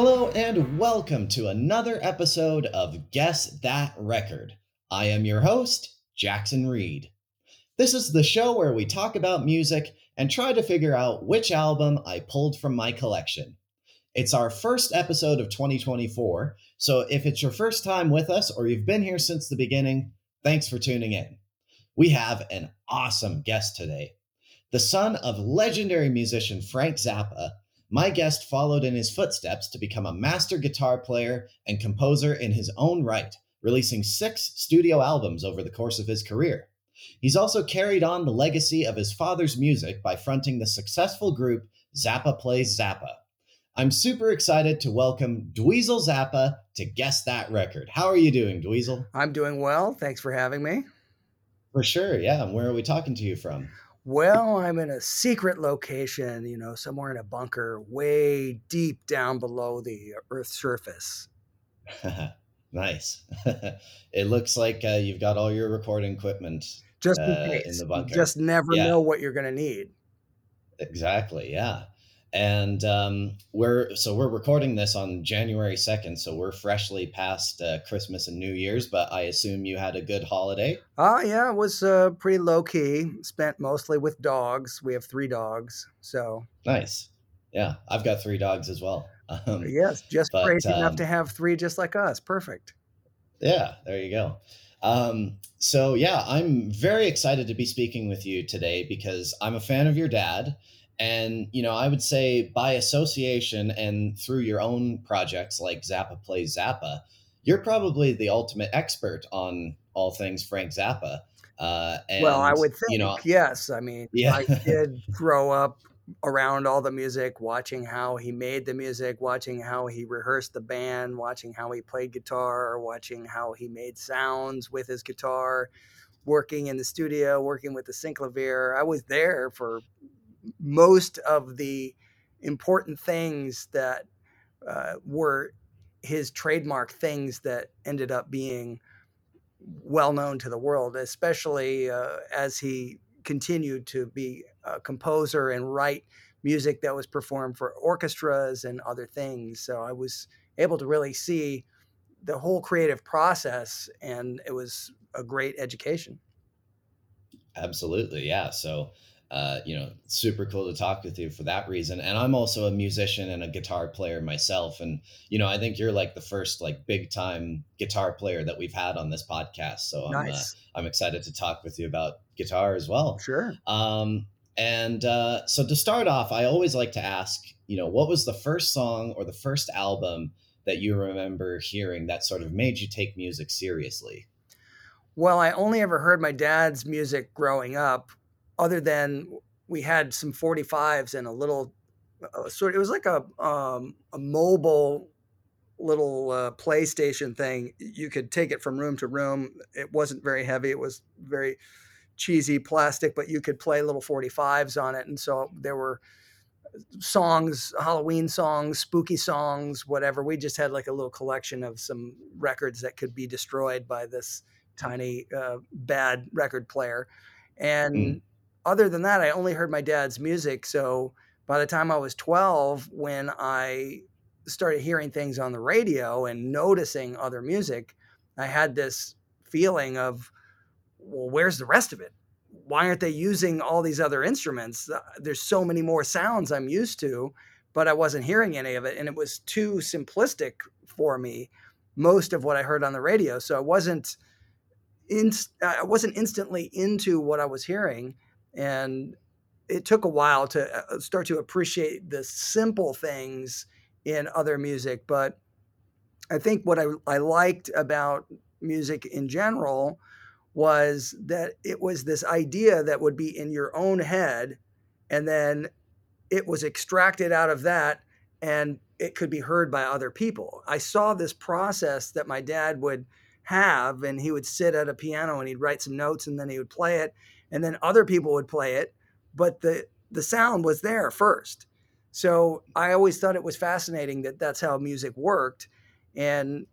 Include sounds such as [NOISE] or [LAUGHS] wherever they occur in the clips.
Hello and welcome to another episode of Guess That Record. I am your host, Jackson Reed. This is the show where we talk about music and try to figure out which album I pulled from my collection. It's our first episode of 2024, so if it's your first time with us or you've been here since the beginning, thanks for tuning in. We have an awesome guest today. The son of legendary musician Frank Zappa, my guest followed in his footsteps to become a master guitar player and composer in his own right, releasing six studio albums over the course of his career. He's also carried on the legacy of his father's music by fronting the successful group Zappa Plays Zappa. I'm super excited to welcome Dweezil Zappa to Guess That Record. How are you doing, Dweezil? I'm doing well. Thanks for having me. For sure, yeah. And where are we talking to you from? Well, I'm in a secret location, you know, somewhere in a bunker way deep down below the Earth's surface. [LAUGHS] nice. [LAUGHS] it looks like uh, you've got all your recording equipment just in, uh, in the bunker. You just never yeah. know what you're going to need. Exactly. Yeah and um, we're so we're recording this on January second, so we're freshly past uh, Christmas and New Year's. But I assume you had a good holiday. Oh uh, yeah, it was uh, pretty low key. Spent mostly with dogs. We have three dogs, so nice. Yeah, I've got three dogs as well. [LAUGHS] Um, yes, just but, crazy um, enough to have three, just like us. Perfect. Yeah, there you go. Um, so yeah, I'm very excited to be speaking with you today because I'm a fan of your dad and, you know, I would say by association and through your own projects like Zappa Plays Zappa, you're probably the ultimate expert on all things Frank Zappa. Uh, and, well, I would think, you know, yes. I mean, [LAUGHS] yeah. I did grow up around all the music, watching how he made the music, watching how he rehearsed the band, watching how he played guitar, watching how he made sounds with his guitar, working in the studio, working with the synclavier. I was there for most of the important things that uh, were his trademark things that ended up being well known to the world, especially uh, as he continued to be a composer and write music that was performed for orchestras and other things. So I was able to really see the whole creative process, and it was a great education. Absolutely, yeah. So uh, you know, super cool to talk with you for that reason. And I'm also a musician and a guitar player myself. And, you know, I think you're like the first like big time guitar player that we've had on this podcast. So nice. I'm, uh, I'm excited to talk with you about guitar as well. Sure. Um, and uh, so to start off, I always like to ask, you know, what was the first song or the first album that you remember hearing that sort of made you take music seriously? Well, I only ever heard my dad's music growing up other than we had some 45s and a little uh, sort it was like a um, a mobile little uh, PlayStation thing. You could take it from room to room. It wasn't very heavy. It was very cheesy plastic, but you could play little 45s on it. And so there were songs, Halloween songs, spooky songs, whatever. We just had like a little collection of some records that could be destroyed by this tiny uh, bad record player. And mm other than that, I only heard my dad's music. So by the time I was 12, when I started hearing things on the radio and noticing other music, I had this feeling of, well, where's the rest of it? Why aren't they using all these other instruments? Uh, there's so many more sounds I'm used to, but I wasn't hearing any of it. And it was too simplistic for me, most of what I heard on the radio. So I wasn't. In, I wasn't instantly into what I was hearing and it took a while to uh, start to appreciate the simple things in other music but i think what i, I liked about music in general was that it was this idea that would be in your own head and then it was extracted out of that and it could be heard by other people. I saw this process that my dad would have and he would sit at a piano and he'd write some notes and then he would play it and then other people would play it, but the the sound was there first. So I always thought it was fascinating that that's how music worked. And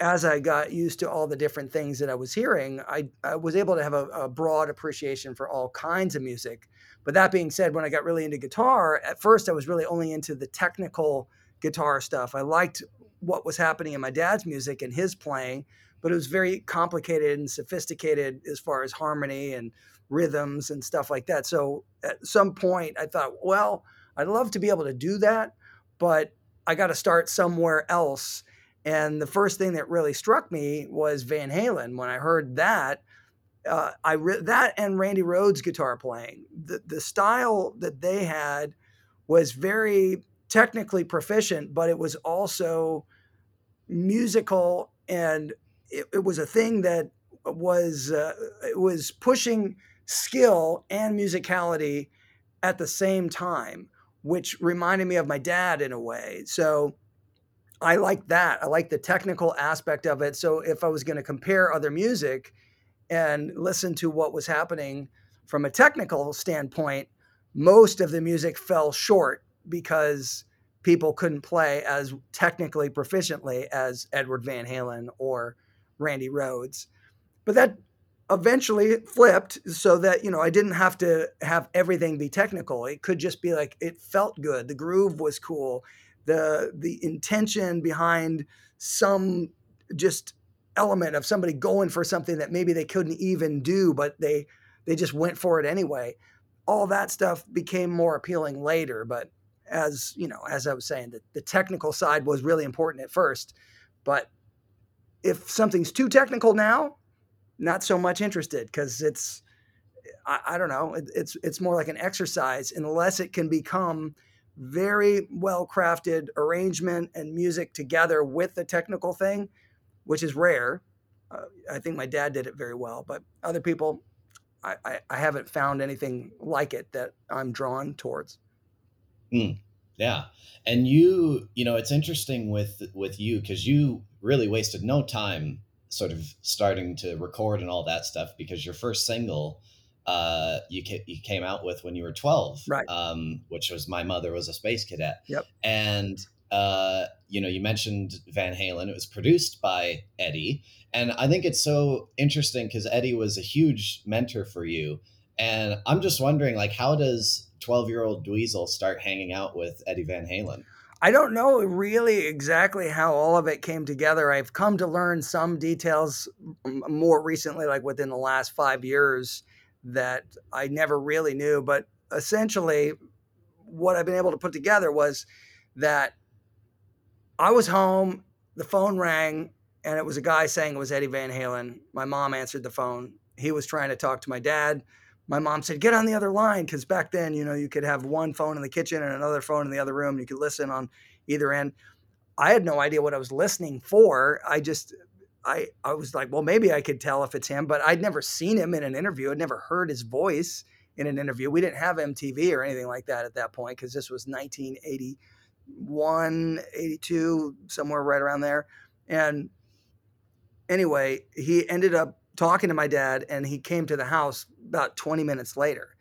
as I got used to all the different things that I was hearing, I, I was able to have a, a, broad appreciation for all kinds of music. But that being said, when I got really into guitar, at first I was really only into the technical guitar stuff. I liked what was happening in my dad's music and his playing, but it was very complicated and sophisticated as far as harmony and rhythms and stuff like that. So at some point, I thought, well, I'd love to be able to do that, but I got to start somewhere else. And the first thing that really struck me was Van Halen. When I heard that, uh, I re- that and Randy Rhoads guitar playing. The the style that they had was very technically proficient, but it was also musical, and it, it was a thing that was uh, it was pushing skill and musicality at the same time, which reminded me of my dad in a way. So I like that. I like the technical aspect of it. So if I was going to compare other music and listen to what was happening from a technical standpoint, most of the music fell short because people couldn't play as technically proficiently as Edward Van Halen or Randy Rhoads. But that eventually flipped so that, you know, I didn't have to have everything be technical. It could just be like it felt good. The groove was cool. The the intention behind some just element of somebody going for something that maybe they couldn't even do, but they they just went for it anyway. All that stuff became more appealing later, but as you know, as I was saying, the, the technical side was really important at first. But if something's too technical now, not so much interested because it's I, I, don't know, it, it's it's more like an exercise unless it can become very well crafted arrangement and music together with the technical thing which is rare. Uh, I think my dad did it very well, but other people, I, I, I haven't found anything like it that I'm drawn towards. Mm, yeah, and you, you know, it's interesting with with you because you really wasted no time sort of starting to record and all that stuff because your first single uh, you ca- you came out with when you were 12 right um, which was my mother was a space cadet yep and uh, you know, you mentioned Van Halen. It was produced by Eddie. And I think it's so interesting because Eddie was a huge mentor for you. And I'm just wondering, like, how does 12 year old Dweezil start hanging out with Eddie Van Halen? I don't know really exactly how all of it came together. I've come to learn some details more recently, like within the last five years, that I never really knew. But essentially, what I've been able to put together was that I was home, the phone rang, and it was a guy saying it was Eddie Van Halen. My mom answered the phone. He was trying to talk to my dad. My mom said, Get on the other line. Because back then, you know, you could have one phone in the kitchen and another phone in the other room. You could listen on either end. I had no idea what I was listening for. I just, I, I was like, well, maybe I could tell if it's him, but I'd never seen him in an interview. I'd never heard his voice in an interview. We didn't have MTV or anything like that at that point because this was 1981, 82, somewhere right around there. And anyway, he ended up talking to my dad and he came to the house about 20 minutes later.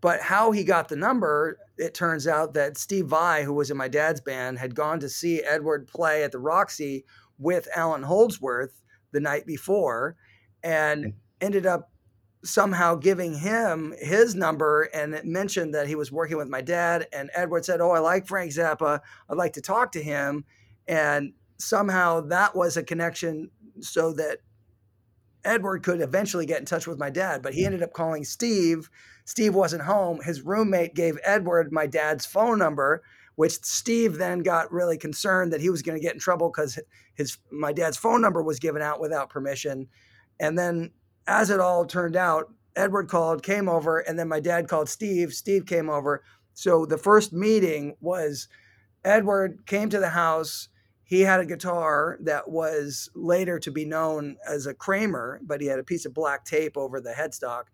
But how he got the number, it turns out that Steve Vai, who was in my dad's band, had gone to see Edward play at the Roxy with Allan Holdsworth the night before and mm. ended up somehow giving him his number and it mentioned that he was working with my dad and edward said oh i like frank zappa i'd like to talk to him and somehow that was a connection so that edward could eventually get in touch with my dad but he hmm. ended up calling steve steve wasn't home his roommate gave edward my dad's phone number which steve then got really concerned that he was going to get in trouble because his my dad's phone number was given out without permission and then as it all turned out, Edward called, came over, and then my dad called Steve. Steve came over. So the first meeting was Edward came to the house. He had a guitar that was later to be known as a Kramer, but he had a piece of black tape over the headstock.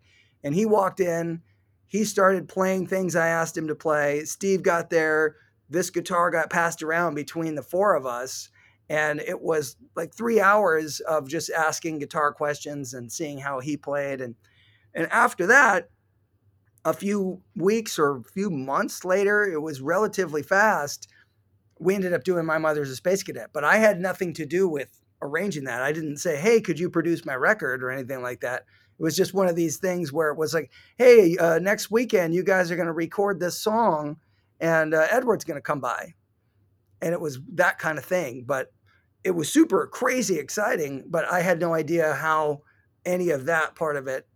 And he walked in. He started playing things I asked him to play. Steve got there. This guitar got passed around between the four of us and it was like three hours of just asking guitar questions and seeing how he played and and after that a few weeks or a few months later it was relatively fast we ended up doing my mother's a space cadet but i had nothing to do with arranging that i didn't say hey could you produce my record or anything like that it was just one of these things where it was like hey uh, next weekend you guys are going to record this song and uh, edward's going to come by and it was that kind of thing. But it was super crazy exciting, but I had no idea how any of that part of it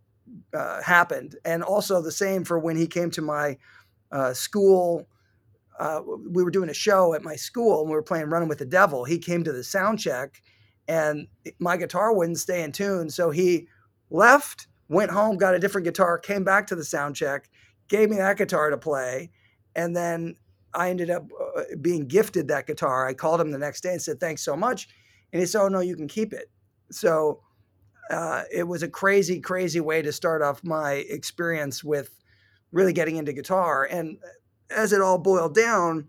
uh, happened. And also the same for when he came to my uh, school. Uh, we were doing a show at my school and we were playing Running with the Devil. He came to the sound check and my guitar wouldn't stay in tune. So he left, went home, got a different guitar, came back to the sound check, gave me that guitar to play. And then I ended up uh, being gifted that guitar. I called him the next day and said, thanks so much. And he said, oh, no, you can keep it. So uh, it was a crazy, crazy way to start off my experience with really getting into guitar. And as it all boiled down,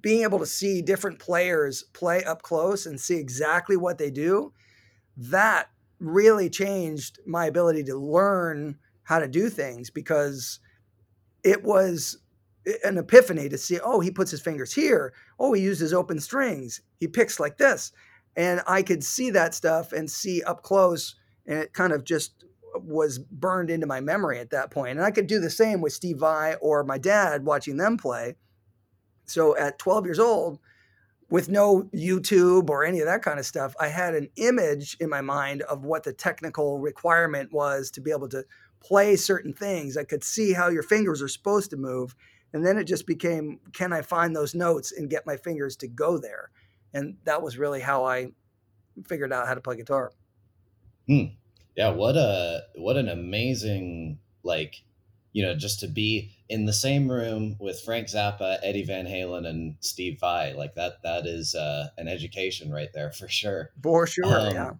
being able to see different players play up close and see exactly what they do, that really changed my ability to learn how to do things because it was an epiphany to see oh he puts his fingers here. Oh he uses open strings. He picks like this. And i could see that stuff and see up close and it kind of just was burned into my memory at that point and i could do the same with steve vai or my dad watching them play so at 12 years old with no youtube or any of that kind of stuff i had an image in my mind of what the technical requirement was to be able to play certain things i could see how your fingers are supposed to move and then it just became, can I find those notes and get my fingers to go there? And that was really how I figured out how to play guitar. Hmm. Yeah, what a what an amazing like, you know, just to be in the same room with Frank Zappa, Eddie Van Halen, and Steve Vai. Like that that is uh, an education right there for sure. For sure, um, yeah.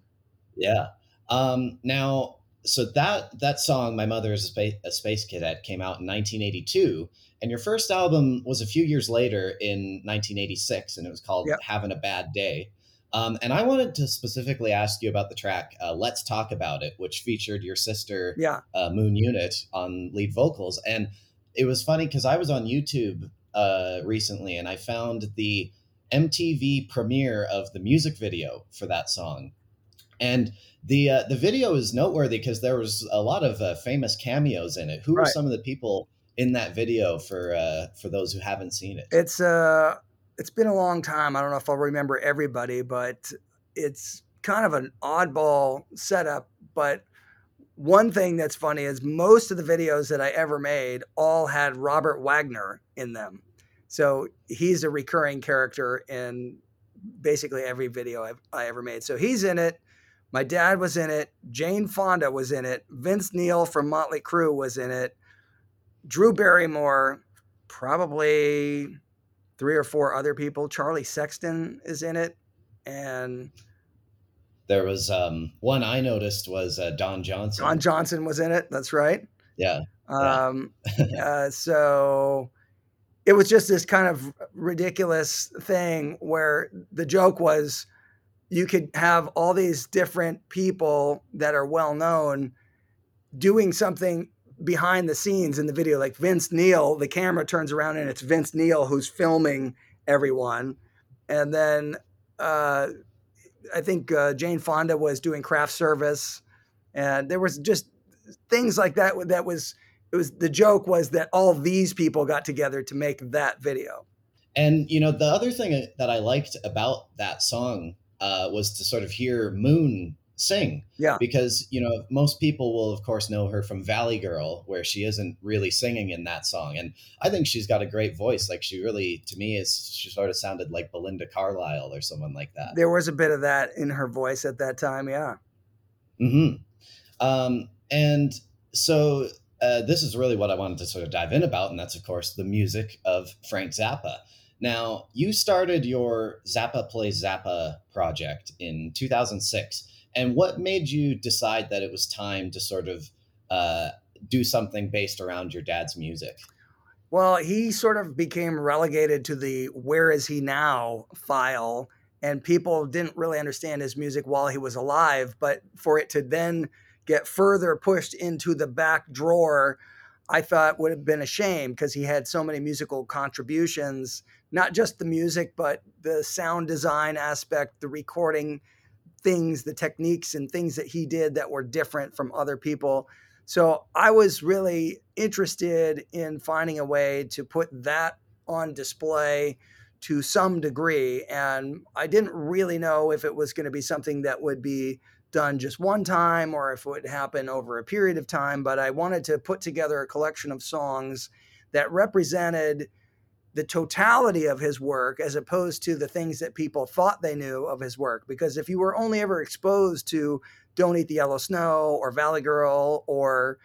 Yeah. Um, now, so that that song, "My Mother Is a Space, a Space Cadet," came out in 1982, and your first album was a few years later in 1986, and it was called yep. Having a Bad Day. Um, and I wanted to specifically ask you about the track uh, Let's Talk About It, which featured your sister, yeah. uh, Moon Unit, on lead vocals. And it was funny because I was on YouTube uh, recently and I found the MTV premiere of the music video for that song. And the uh, the video is noteworthy because there was a lot of uh, famous cameos in it. Who right. were some of the people in that video for uh, for those who haven't seen it? It's uh it's been a long time. I don't know if I'll remember everybody, but it's kind of an oddball setup. But one thing that's funny is most of the videos that I ever made all had Robert Wagner in them. So he's a recurring character in basically every video I've, I ever made. So he's in it. My dad was in it. Jane Fonda was in it. Vince Neil from Motley Crue was in it. Drew Barrymore, probably three or four other people. Charlie Sexton is in it, and there was um, one I noticed was uh, Don Johnson. Don Johnson was in it. That's right. Yeah. Um, [LAUGHS] uh, so it was just this kind of ridiculous thing where the joke was you could have all these different people that are well known doing something behind the scenes in the video, like Vince Neil, the camera turns around and it's Vince Neil who's filming everyone. And then uh, I think uh, Jane Fonda was doing craft service. And there was just things like that. That was, it was, the joke was that all these people got together to make that video. And, you know, the other thing that I liked about that song uh, was to sort of hear Moon sing. Yeah. Because, you know, most people will, of course, know her from Valley Girl, where she isn't really singing in that song. And I think she's got a great voice. Like, she really, to me, is she sort of sounded like Belinda Carlisle or someone like that. There was a bit of that in her voice at that time. Yeah. Hmm. Um, and so uh, this is really what I wanted to sort of dive in about. And that's, of course, the music of Frank Zappa. Now, you started your Zappa Plays Zappa project in 2006 and what made you decide that it was time to sort of uh, do something based around your dad's music? Well, he sort of became relegated to the where is he now file, and people didn't really understand his music while he was alive. But for it to then get further pushed into the back drawer, I thought would have been a shame because he had so many musical contributions, not just the music, but the sound design aspect, the recording things, the techniques and things that he did that were different from other people. So I was really interested in finding a way to put that on display to some degree. And I didn't really know if it was going to be something that would be done just one time or if it would happen over a period of time. But I wanted to put together a collection of songs that represented the totality of his work as opposed to the things that people thought they knew of his work. Because if you were only ever exposed to Don't Eat the Yellow Snow or Valley Girl or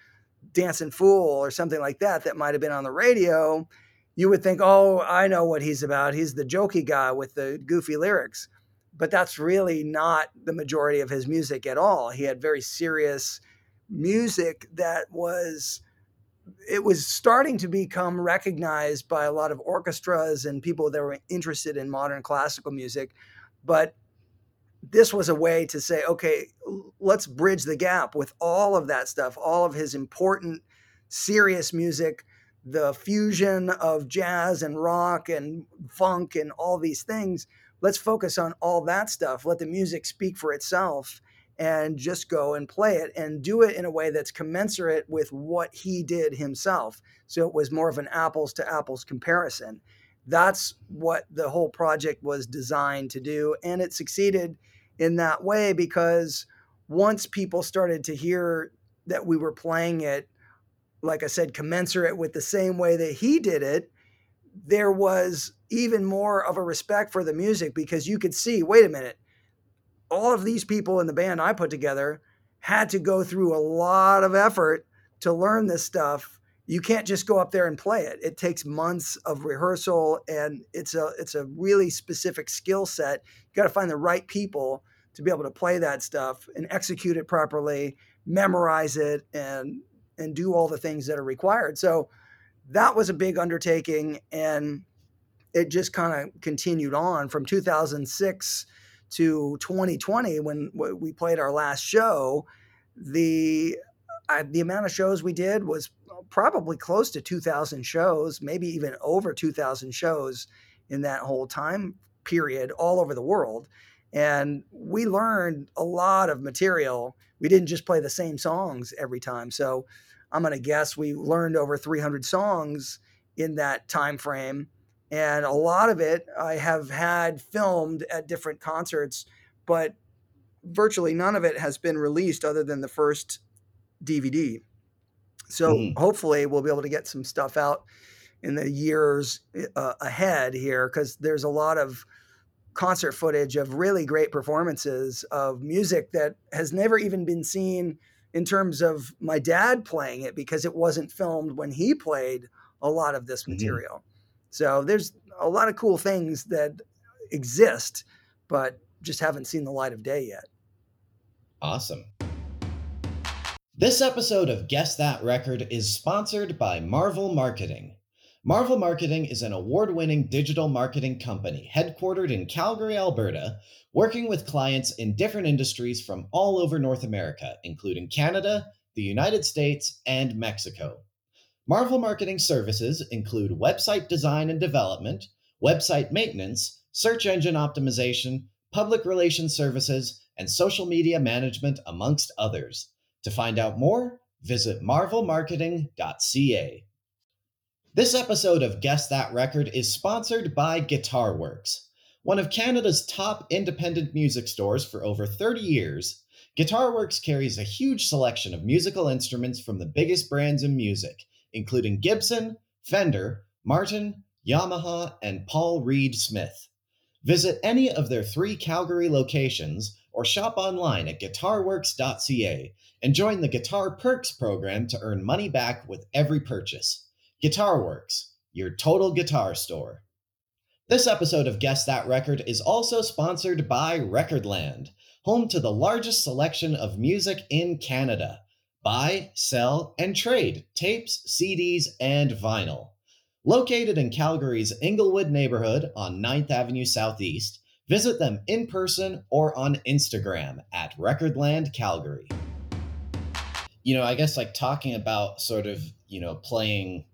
Dancing Fool or something like that, that might have been on the radio, you would think, oh, I know what he's about. He's the jokey guy with the goofy lyrics. But that's really not the majority of his music at all. He had very serious music that was it was starting to become recognized by a lot of orchestras and people that were interested in modern classical music. But this was a way to say, okay, let's bridge the gap with all of that stuff, all of his important, serious music, the fusion of jazz and rock and funk and all these things. Let's focus on all that stuff. Let the music speak for itself and just go and play it and do it in a way that's commensurate with what he did himself. So it was more of an apples to apples comparison. That's what the whole project was designed to do. And it succeeded in that way because once people started to hear that we were playing it, like I said, commensurate with the same way that he did it, there was even more of a respect for the music because you could see wait a minute, all of these people in the band I put together had to go through a lot of effort to learn this stuff. You can't just go up there and play it. It takes months of rehearsal and it's a it's a really specific skill set. You got to find the right people to be able to play that stuff and execute it properly, memorize it and and do all the things that are required. So that was a big undertaking and it just kind of continued on from 2006 to 2020 when we played our last show, the I, the amount of shows we did was probably close to 2,000 shows, maybe even over 2,000 shows in that whole time period all over the world. And we learned a lot of material. We didn't just play the same songs every time. So I'm going to guess we learned over 300 songs in that time frame and a lot of it I have had filmed at different concerts, but virtually none of it has been released other than the first DVD. So mm. hopefully we'll be able to get some stuff out in the years uh, ahead here because there's a lot of concert footage of really great performances of music that has never even been seen in terms of my dad playing it because it wasn't filmed when he played a lot of this mm-hmm. So there's a lot of cool things that exist, but just haven't seen the light of day yet. Awesome. This episode of Guess That Record is sponsored by Marvel Marketing. Marvel Marketing is an award winning digital marketing company headquartered in Calgary, Alberta, working with clients in different industries from all over North America, including Canada, the United States, and Mexico. Marvel marketing services include website design and development, website maintenance, search engine optimization, public relations services, and social media management, amongst others. To find out more, visit marvelmarketing.ca. This episode of Guess That Record is sponsored by Guitarworks. One of Canada's top independent music stores for over 30 years, Guitarworks carries a huge selection of musical instruments from the biggest brands in music including Gibson, Fender, Martin, Yamaha, and Paul Reed Smith. Visit any of their three Calgary locations or shop online at guitarworks.ca and join the Guitar Perks program to earn money back with every purchase. Guitarworks, your total guitar store. This episode of Guess That Record is also sponsored by Recordland, home to the largest selection of music in Canada buy, sell, and trade tapes, CDs, and vinyl. Located in Calgary's Inglewood neighborhood on 9th Avenue Southeast, visit them in person or on Instagram at Recordland Calgary. You know, I guess like talking about sort of, you know, playing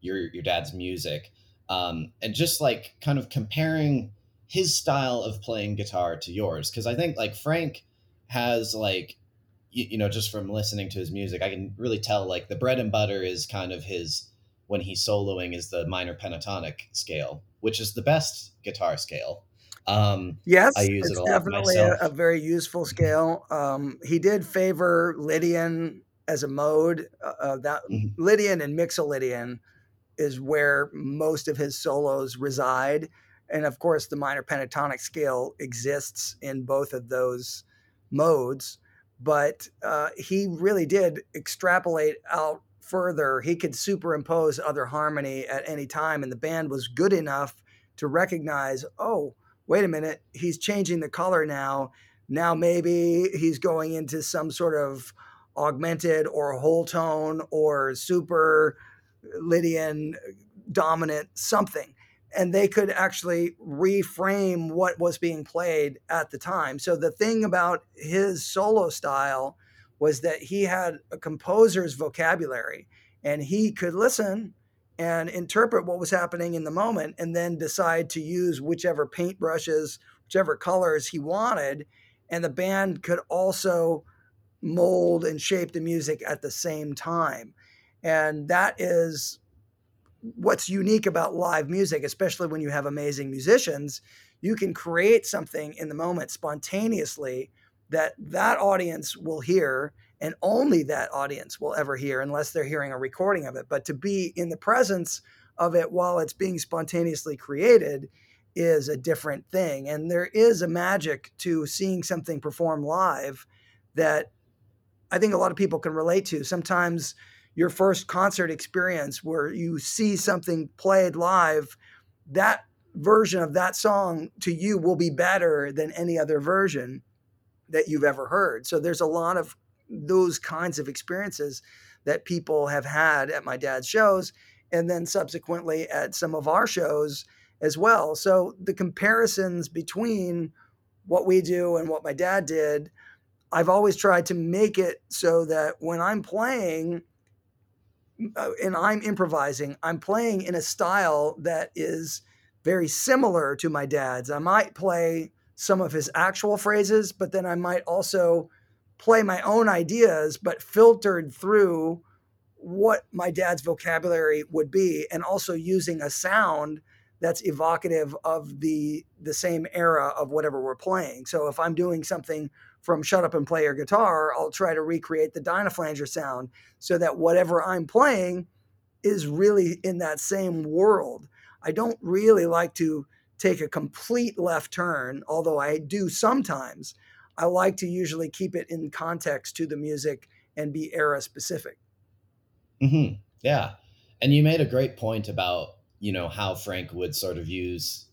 your your dad's music, um, and just like kind of comparing his style of playing guitar to yours, because I think like Frank has like you, you know just from listening to his music i can really tell like the bread and butter is kind of his when he's soloing is the minor pentatonic scale which is the best guitar scale. Um, yes, I use it's it a lot definitely a, a very useful scale. Um, he did favor Lydian as a mode. Uh, uh, that Mhm. Lydian and Mixolydian is where most of his solos reside, and of course, the minor pentatonic scale exists in both of those modes. But uh, he really did extrapolate out further. He could superimpose other harmony at any time, and the band was good enough to recognize, oh, wait a minute, he's changing the color now. Now maybe he's going into some sort of augmented or whole tone or super Lydian dominant something. And they could actually reframe what was being played at the time. So the thing about his solo style was that he had a composer's vocabulary and he could listen and interpret what was happening in the moment and then decide to use whichever paintbrushes, whichever colors he wanted. And the band could also mold and shape the music at the same time. And that is what's unique about live music, especially when you have amazing musicians. You can create something in the moment spontaneously that that audience will hear and only that audience will ever hear unless they're hearing a recording of it. But to be in the presence of it while it's being spontaneously created is a different thing. And there is a magic to seeing something perform live that I think a lot of people can relate to. Sometimes your first concert experience where you see something played live, that version of that song to you will be better than any other version that you've ever heard. So there's a lot of those kinds of experiences that people have had at my dad's shows and then subsequently at some of our shows as well. So the comparisons between what we do and what my dad did, I've always tried to make it so that when I'm playing Uh, and I'm improvising, I'm playing in a style that is very similar to my dad's. I might play some of his actual phrases, but then I might also play my own ideas, but filtered through what my dad's vocabulary would be, and also using a sound that's evocative of the the same era of whatever we're playing. So if I'm doing something from Shut Up and Play Your Guitar, I'll try to recreate the Dynaflanger sound so that whatever I'm playing is really in that same world. I don't really like to take a complete left turn, although I do sometimes. I like to usually keep it in context to the music and be era specific. hmm Yeah. And you made a great point about, you know, how Frank would sort of use,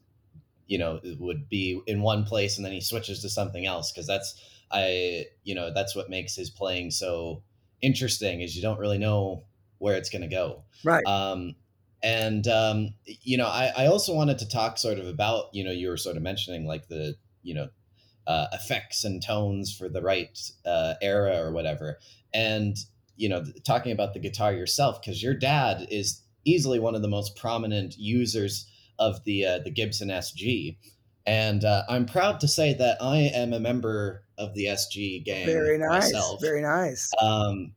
you know, would be in one place and then he switches to something else. Cause that's, I, you know, that's what makes his playing so interesting is you don't really know where it's going to go. Right. Um, and, um, you know, I, I also wanted to talk sort of about, you know, you were sort of mentioning like the, you know, uh, effects and tones for the right uh, era or whatever. And you know, talking about the guitar yourself, because your dad is easily one of the most prominent users of the uh, the Gibson SG, and uh, I'm proud to say that I am a member of the SG gang very nice. myself. Very nice. Um,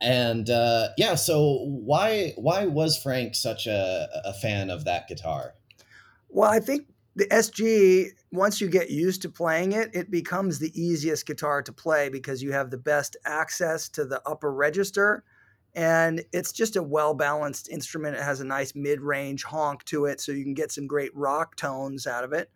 and uh, yeah, so why why was Frank such a, a fan of that guitar? Well, I think the SG, once you get used to playing it, it becomes the easiest guitar to play because you have the best access to the upper register. And it's just a well balanced instrument. It has a nice mid range honk to it, so you can get some great rock tones out of it.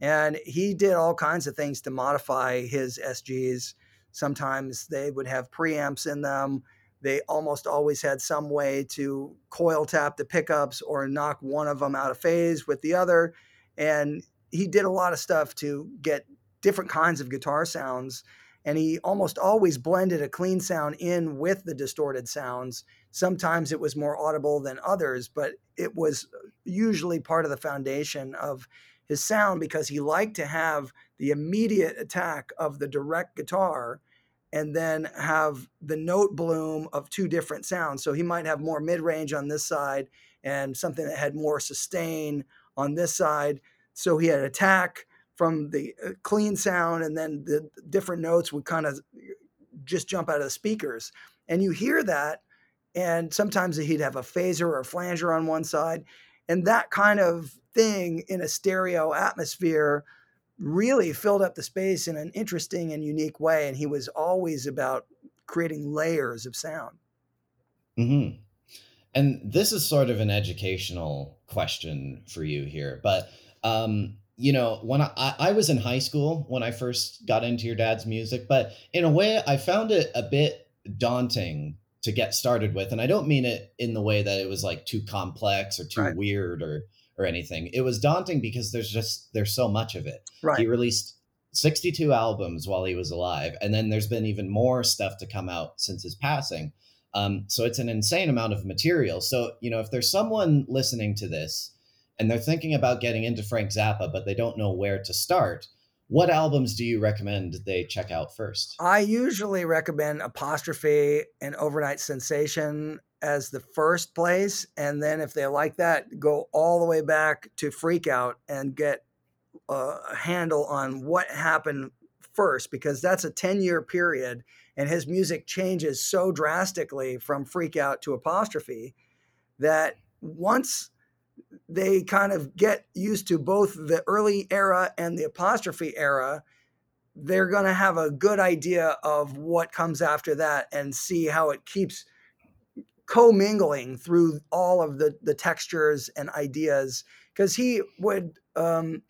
And he did all kinds of things to modify his SGs. Sometimes they would have preamps in them. They almost always had some way to coil tap the pickups or knock one of them out of phase with the other and he did a lot of stuff to get different kinds of guitar sounds and he almost always blended a clean sound in with the distorted sounds sometimes it was more audible than others but it was usually part of the foundation of his sound because he liked to have the immediate attack of the direct guitar and then have the note bloom of two different sounds so he might have more mid-range on this side and something that had more sustain on this side. So he had attack from the uh, clean sound, and then the different notes would kind of just jump out of the speakers. And you hear that, and sometimes he'd have a phaser or a flanger on one side. And that kind of thing in a stereo atmosphere really filled up the space in an interesting and unique way. And he was always about creating layers of sound. Mm-hmm. And this is sort of an educational question for you here, but um, you know, when I, I was in high school when I first got into your dad's music, but in a way, I found it a bit daunting to get started with, and I don't mean it in the way that it was like too complex or too right. weird or or anything. It was daunting because there's just there's so much of it. Right. He released 62 albums while he was alive, and then there's been even more stuff to come out since his passing. Um, so it's an insane amount of material. So, you know, if there's someone listening to this and they're thinking about getting into Frank Zappa, but they don't know where to start, what albums do you recommend they check out first? I usually recommend Apostrophe and Over-Nite Sensation as the first place. And then if they like that, go all the way back to Freak Out and get a handle on what happened first, because that's a 10 year period and his music changes so drastically from freak out to apostrophe that once they kind of get used to both the early era and the apostrophe era they're going to have a good idea of what comes after that and see how it keeps commingling through all of the the textures and ideas because he would um,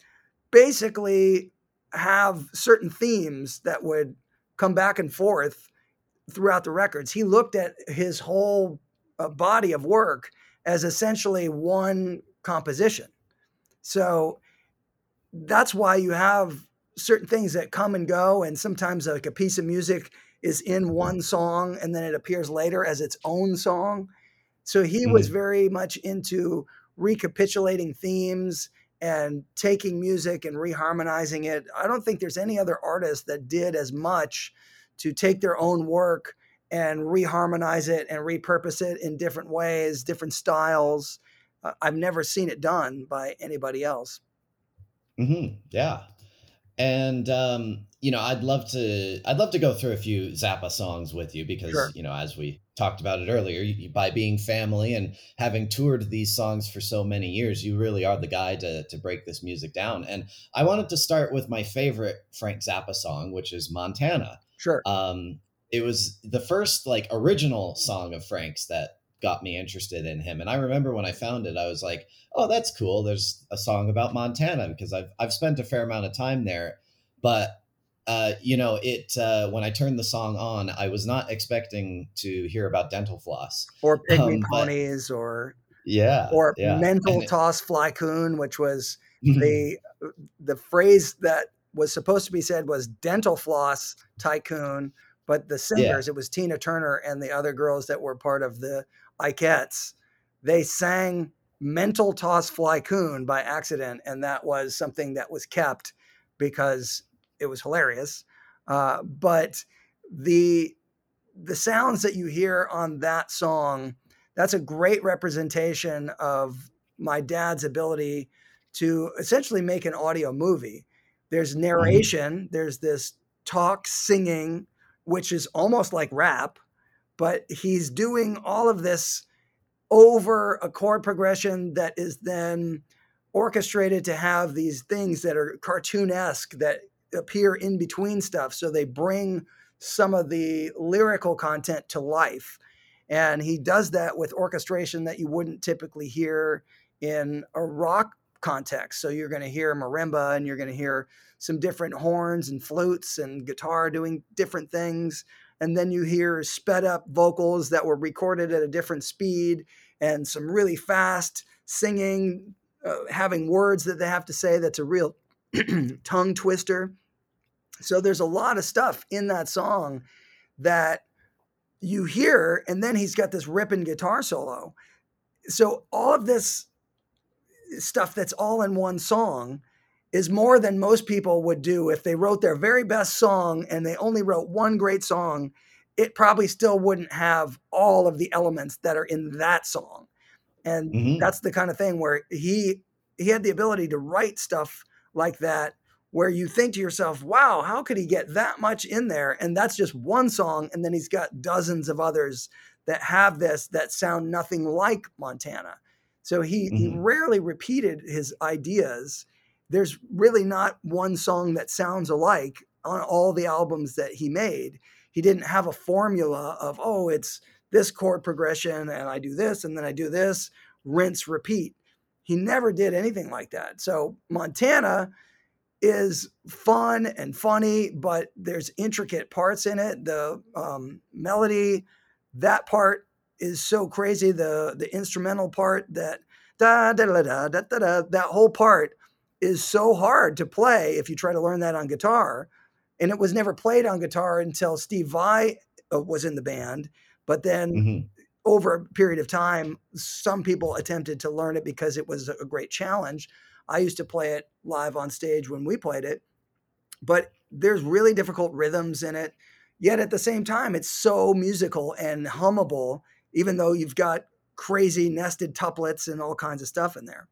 basically have certain themes that would come back and forth throughout the records. He looked at his whole uh, body of work as essentially one composition. So that's why you have certain things that come and go, and sometimes like a piece of music is in one song and then it appears later as its own song. So he mm-hmm. was very much into recapitulating themes and taking music and reharmonizing it. I don't think there's any other artist that did as much to take their own work and reharmonize it and repurpose it in different ways, different styles. Uh, I've never seen it done by anybody else. Mm-hmm. Yeah, and um, you know, I'd love to. I'd love to go through a few Zappa songs with you because sure. you know, as we talked about it earlier, you, by being family and having toured these songs for so many years, you really are the guy to to break this music down. And I wanted to start with my favorite Frank Zappa song, which is Montana. Sure. Um, it was the first like original song of Frank's that got me interested in him. And I remember when I found it, I was like, "Oh, that's cool. There's a song about Montana because I've I've spent a fair amount of time there." But uh, you know, it uh, when I turned the song on, I was not expecting to hear about dental floss or pygmy um, ponies but, or yeah, or yeah. mental toss fly coon, which was the the phrase that was supposed to be said was dental floss tycoon, but the singers, yeah. it was Tina Turner and the other girls that were part of the Ikettes. They sang mental toss fly coon by accident, and that was something that was kept because it was hilarious. Uh, but the the sounds that you hear on that song, that's a great representation of my dad's ability to essentially make an audio movie. There's mm-hmm. narration, there's this talk singing, which is almost like rap, but he's doing all of this over a chord progression that is then orchestrated to have these things that are cartoonesque that appear in between stuff. So they bring some of the lyrical content to life. And he does that with orchestration that you wouldn't typically hear in a rock context. So you're going to hear marimba and you're going to hear some different horns and flutes and guitar doing different things. And then you hear sped up vocals that were recorded at a different speed and some really fast singing, uh, having words that they have to say that's a real [CLEARS THROAT] tongue twister. So there's a lot of stuff in that song that you hear, and then he's got this ripping guitar solo. So all of this stuff that's all in one song is more than most people would do if they wrote their very best song and they only wrote one great song it probably still wouldn't have all of the elements that are in that song and mm-hmm. that's the kind of thing where he he had the ability to write stuff like that where you think to yourself wow how could he get that much in there and that's just one song and then he's got dozens of others that have this that sound nothing like montana So he, mm-hmm. he rarely repeated his ideas. There's really not one song that sounds alike on all the albums that he made. He didn't have a formula of, oh, it's this chord progression and I do this and then I do this, rinse, repeat. He never did anything like that. So Montana is fun and funny, but there's intricate parts in it. The um, melody, that part is so crazy. The the instrumental part that da da da da da da, da that whole part is so hard to play if you try to learn that on guitar. And it was never played on guitar until Steve Vai uh, was in the band. But then mm-hmm. Over a period of time, some people attempted to learn it because it was a great challenge. I used to play it live on stage when we played it, but there's really difficult rhythms in it. Yet at the same time, it's so musical and hummable, even though you've got crazy nested tuplets and all kinds of stuff in there.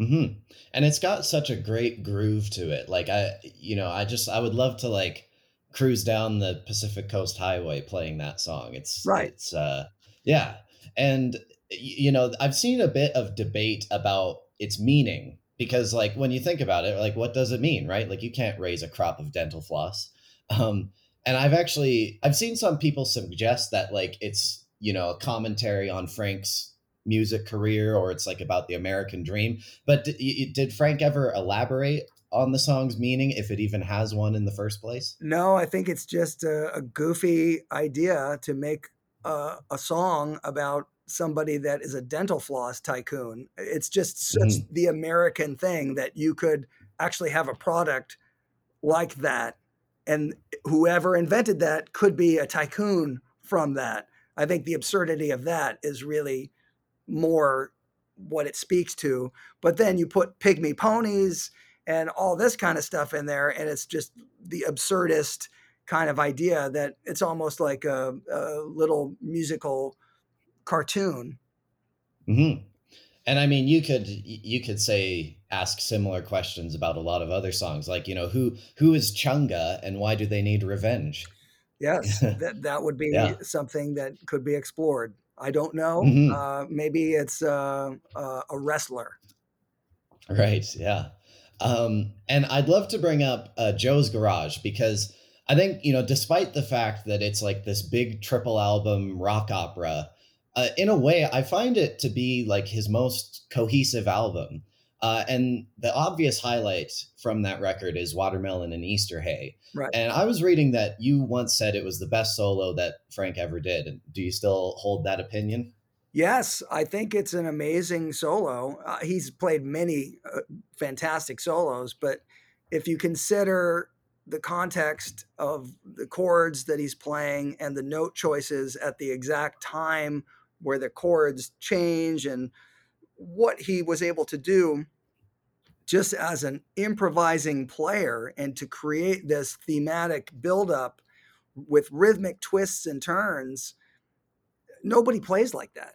Mm-hmm. And it's got such a great groove to it. Like I, you know, I just I would love to like cruise down the Pacific Coast Highway playing that song. It's right. It's uh, yeah, and you know, I've seen a bit of debate about its meaning because like when you think about it like what does it mean right? Like you can't raise a crop of dental floss. Um and i've actually i've seen some people suggest that like it's you know a commentary on frank's music career or it's like about the american dream. But did, did frank ever elaborate on the song's meaning if it even has one in the first place? No i think it's just a, a goofy idea to make a, a song about somebody that is a dental floss tycoon. It's just such mm-hmm. the American thing that you could actually have a product like that. And whoever invented that could be a tycoon from that. I think the absurdity of that is really more what it speaks to. But then you put pygmy ponies and all this kind of stuff in there, and it's just the absurdist kind of idea that it's almost like a, a little musical cartoon. Mm-hmm. And I mean, you could you could say ask similar questions about a lot of other songs, like you know who who is Chunga and why do they need revenge? Yes, [LAUGHS] that that would be yeah. something that could be explored. I don't know. Mm-hmm. Uh, maybe it's uh, uh, a wrestler. Right. Yeah. Um, and I'd love to bring up uh, Joe's Garage because I think you know, despite the fact that it's like this big triple album rock opera uh, in a way, I find it to be like his most cohesive album. Uh, and the obvious highlight from that record is Watermelon in Easter Hay. Right. And I was reading that you once said it was the best solo that Frank ever did. Do you still hold that opinion? Yes, I think it's an amazing solo. Uh, he's played many uh, fantastic solos, but if you consider the context of the chords that he's playing and the note choices at the exact time where the chords change and what he was able to do just as an improvising player and to create this thematic buildup with rhythmic twists and turns nobody plays like that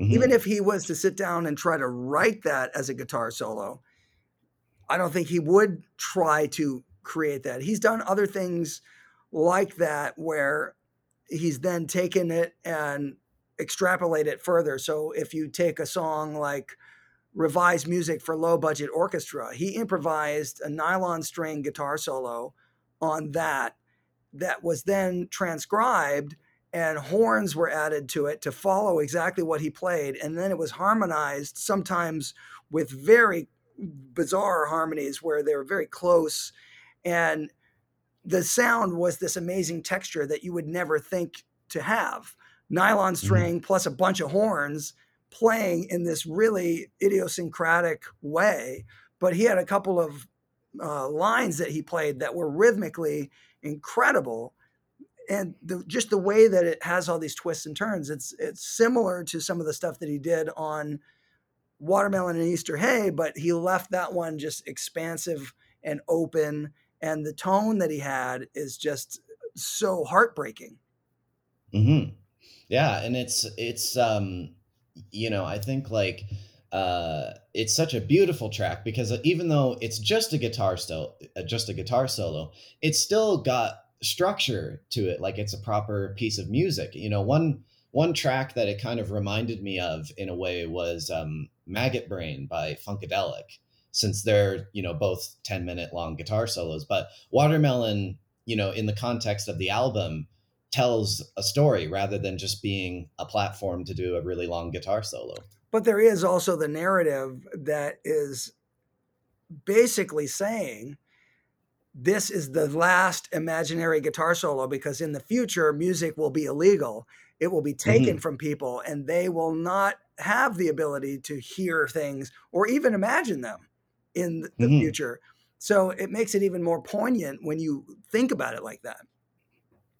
mm-hmm. even if he was to sit down and try to write that as a guitar solo i don't think he would try to create that he's done other things like that where he's then taken it and extrapolate it further. So if you take a song like revised music for low budget orchestra, he improvised a nylon string guitar solo on that that was then transcribed and horns were added to it to follow exactly what he played and then it was harmonized sometimes with very bizarre harmonies where they were very close and the sound was this amazing texture that you would never think to have nylon mm-hmm. string mm-hmm. plus a bunch of horns playing in this really idiosyncratic way. But he had a couple of uh, lines that he played that were rhythmically incredible. And the, just the way that it has all these twists and turns, it's it's similar to some of the stuff that he did on Watermelon in Easter Hay, but he left that one just expansive and open. And the tone that he had is just so heartbreaking. Mm-hmm. Yeah, and it's it's um you know, I think like uh it's such a beautiful track because even though it's just a guitar still uh, just a guitar solo, it's still got structure to it like it's a proper piece of music. You know, one one track that it kind of reminded me of in a way was um, Maggot Brain by Funkadelic, since they're, you know, both 10 minute long guitar solos. But Watermelon, you know, in the context of the album, tells a story rather than just being a platform to do a really long guitar solo. But there is also the narrative that is basically saying this is the last imaginary guitar solo because in the future music will be illegal it will be taken mm-hmm. from people and they will not have the ability to hear things or even imagine them in the mm-hmm. future so it makes it even more poignant when you think about it like that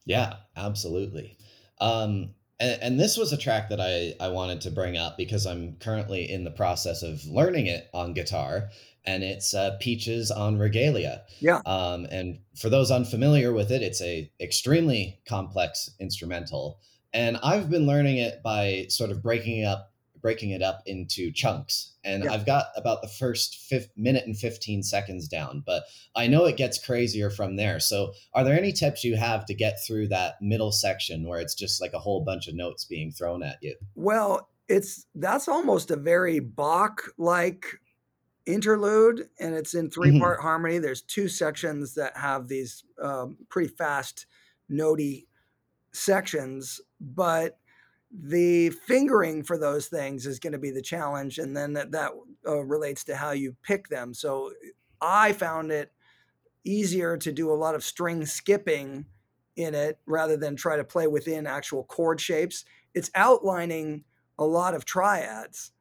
yeah absolutely um, and, and this was a track that I, I wanted to bring up because i'm currently in the process of learning it on guitar and it's uh, Peaches en Regalia. Yeah. Um, and for those unfamiliar with it, it's a extremely complex instrumental, and I've been learning it by sort of breaking up, breaking it up into chunks. And yeah. I've got about the first fifth minute and fifteen seconds down, but I know it gets crazier from there. So, are there any tips you have to get through that middle section where it's just like a whole bunch of notes being thrown at you? Well, it's that's almost a very Bach like interlude and it's in 3 mm-hmm. part harmony there's two sections that have these um, pretty fast notey sections but the fingering for those things is going to be the challenge and then that, that uh, relates to how you pick them so i found it easier to do a lot of string skipping in it rather than try to play within actual chord shapes it's outlining a lot of triads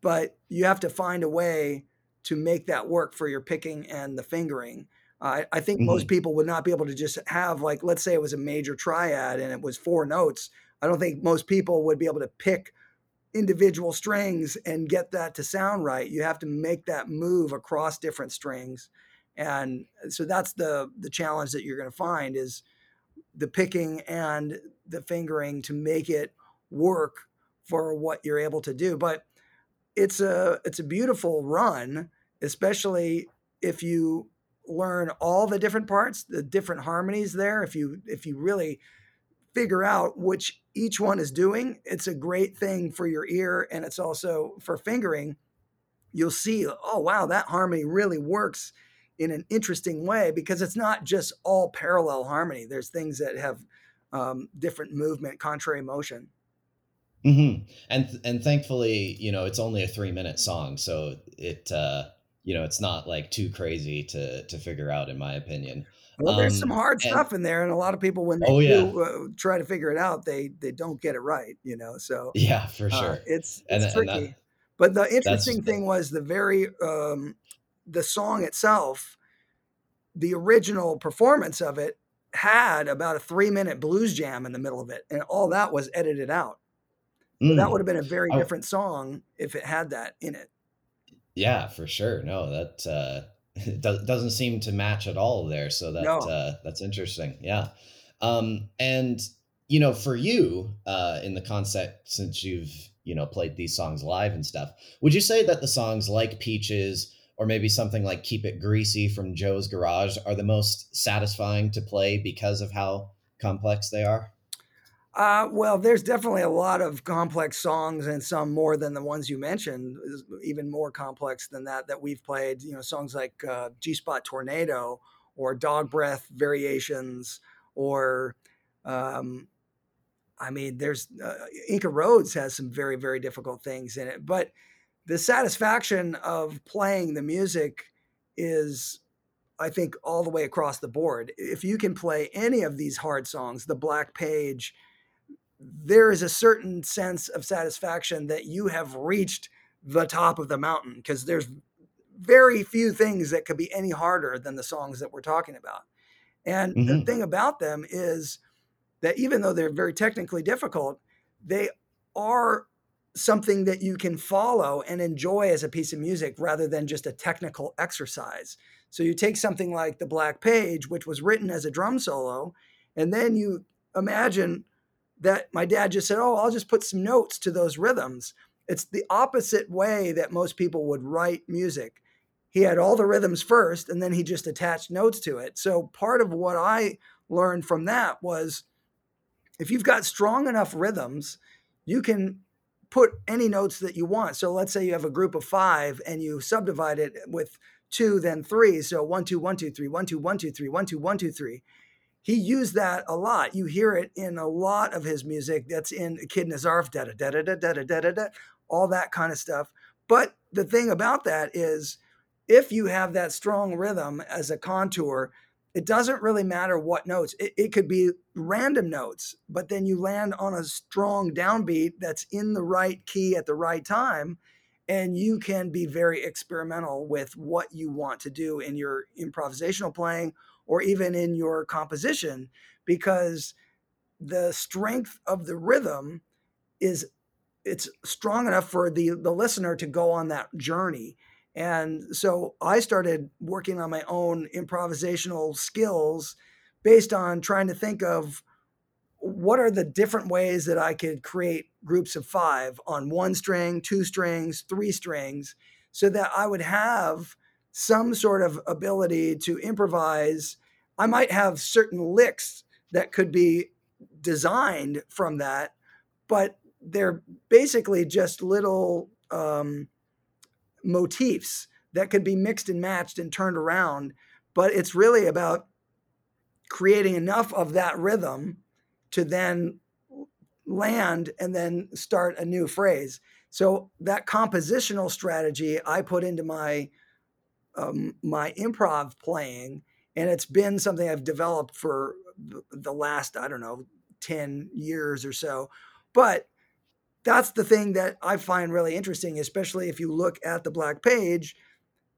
but you have to find a way to make that work for your picking and the fingering. Uh, I think mm-hmm. most people would not be able to just have like, let's say it was a major triad and it was four notes. I don't think most people would be able to pick individual strings and get that to sound right. You have to make that move across different strings, and so that's the the challenge that you're going to find is the picking and the fingering to make it work for what you're able to do. But it's a it's a beautiful run especially if you learn all the different parts, the different harmonies there. If you if you really figure out which each one is doing, it's a great thing for your ear and it's also for fingering. You'll see, oh wow, that harmony really works in an interesting way because it's not just all parallel harmony. There's things that have um, different movement, contrary motion. Mm-hmm. And and thankfully, you know, it's only a three minute song, so it uh, you know it's not like too crazy to to figure out in my opinion well there's um, some hard and, stuff in there and a lot of people when they oh, yeah. do, uh, try to figure it out they they don't get it right you know so yeah for uh, sure uh, it's it's and, tricky and that, but the interesting thing was the very um the song itself the original performance of it had about a three minute blues jam in the middle of it and all that was edited out mm. that would have been a very oh. different song if it had that in it yeah, for sure. No, that uh, [LAUGHS] doesn't seem to match at all there. So that no. uh, that's interesting. Yeah, um, and you know, for you uh, in the concept, since you've you know played these songs live and stuff, would you say that the songs like Peaches or maybe something like Keep It Greasy from Joe's Garage are the most satisfying to play because of how complex they are? Uh, well, there's definitely a lot of complex songs, and some more than the ones you mentioned, even more complex than that that we've played. You know, songs like uh, G Spot Tornado or Dog Breath Variations, or um, I mean, there's uh, Inca Roads has some very very difficult things in it, but the satisfaction of playing the music is I think all the way across the board. If you can play any of these hard songs, the Black Page, there is a certain sense of satisfaction that you have reached the top of the mountain because there's very few things that could be any harder than the songs that we're talking about. And mm-hmm. the thing about them is that even though they're very technically difficult, they are something that you can follow and enjoy as a piece of music rather than just a technical exercise. So you take something like The Black Page, which was written as a drum solo, and then you imagine that my dad just said, Oh, I'll just put some notes to those rhythms. It's the opposite way that most people would write music. He had all the rhythms first, and then he just attached notes to it. So, part of what I learned from that was if you've got strong enough rhythms, you can put any notes that you want. So let's say you have a group of five and you subdivide it with two, then three. So one, two, one, two, three, one, two, one, two, three, one, two, one, two, three. He used that a lot. You hear it in a lot of his music. That's in Kid Nazarov, da da da da da da da da da, all that kind of stuff. But the thing about that is, if you have that strong rhythm as a contour, it doesn't really matter what notes. It, it, could be random notes, but then you land on a strong downbeat that's in the right key at the right time. And you can be very experimental with what you want to do in your improvisational playing or even in your composition because the strength of the rhythm is it's strong enough for the the listener to go on that journey. And so I started working on my own improvisational skills based on trying to think of what are the different ways that I could create groups of five on one string, two strings, three strings, so that I would have some sort of ability to improvise. I might have certain licks that could be designed from that, but they're basically just little um, motifs that could be mixed and matched and turned around. But it's really about creating enough of that rhythm to then land and then start a new phrase. So that compositional strategy I put into my um, my improv playing, and it's been something I've developed for the last I don't know ten years or so. But that's the thing that I find really interesting, especially if you look at the black page.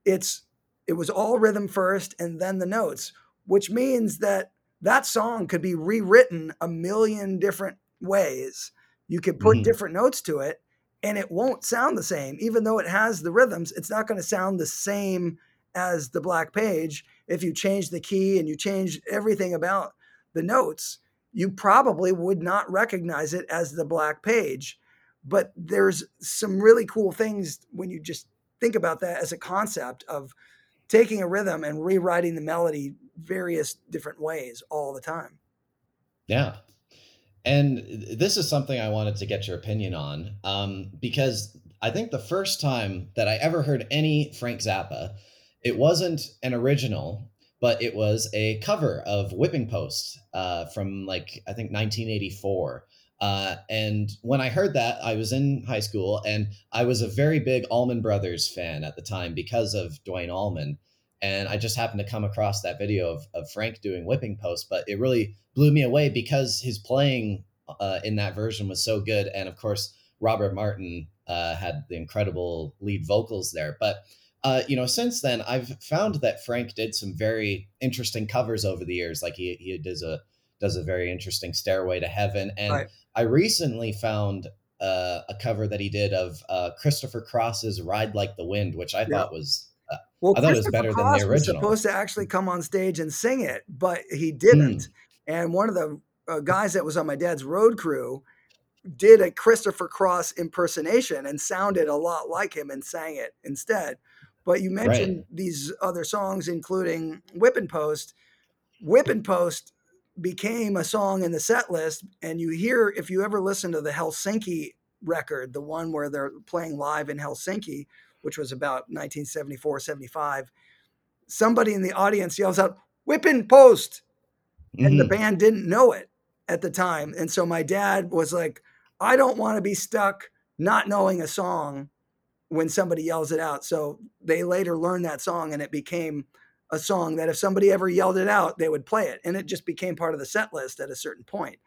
It's it was all rhythm first and then the notes, which means that that song could be rewritten a million different ways. You could put mm-hmm. different notes to it and it won't sound the same. Even though it has the rhythms, it's not going to sound the same as the black page. If you change the key and you change everything about the notes, you probably would not recognize it as the black page but there's some really cool things when you just think about that as a concept of taking a rhythm and rewriting the melody various different ways all the time. Yeah. And this is something I wanted to get your opinion on um, because I think the first time that I ever heard any Frank Zappa, it wasn't an original, but it was a cover of Whipping Post uh, from like, I think 1984. Uh, and when I heard that, I was in high school and I was a very big Allman Brothers fan at the time because of Duane Allman. And I just happened to come across that video of, of Frank doing Whipping Post, but it really blew me away because his playing uh, in that version was so good. And of course, Robert Martin uh, had the incredible lead vocals there. But uh, you know, since then, I've found that Frank did some very interesting covers over the years. Like he he does a does a very interesting Stairway to Heaven, and right. I recently found uh, a cover that he did of uh, Christopher Cross's "Ride Like the Wind," which I thought was uh, well, I thought it was better Cross than the original. Was supposed to actually come on stage and sing it, but he didn't. Mm. And one of the uh, guys that was on my dad's road crew did a Christopher Cross impersonation and sounded a lot like him and sang it instead. But you mentioned right. these other songs, including Whipping Post. Whipping Post became a song in the set list. And you hear, if you ever listen to the Helsinki record, the one where they're playing live in Helsinki, which was about 1974, 75, somebody in the audience yells out, Whipping Post. Mm-hmm. And the mm-hmm. band didn't know it at the time. And so my dad was like, I don't want to be stuck not knowing a song when somebody yells it out. So they later learned that song and it became a song that if somebody ever yelled it out, they would play it. And it just became part of the set list at a certain point.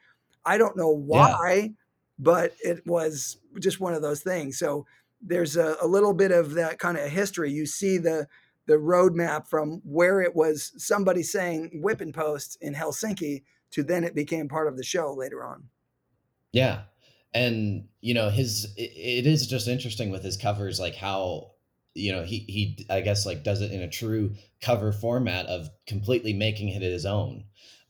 I don't know why, yeah. but it was just one of those things. So there's a, a little bit of that kind of history. You see the the roadmap from where it was somebody saying whipping post in Helsinki to then it became part of the show later on. Yeah. And you know, his it, it is just interesting with his covers, like how you know he he i guess like does it in a true cover format of completely making it his own.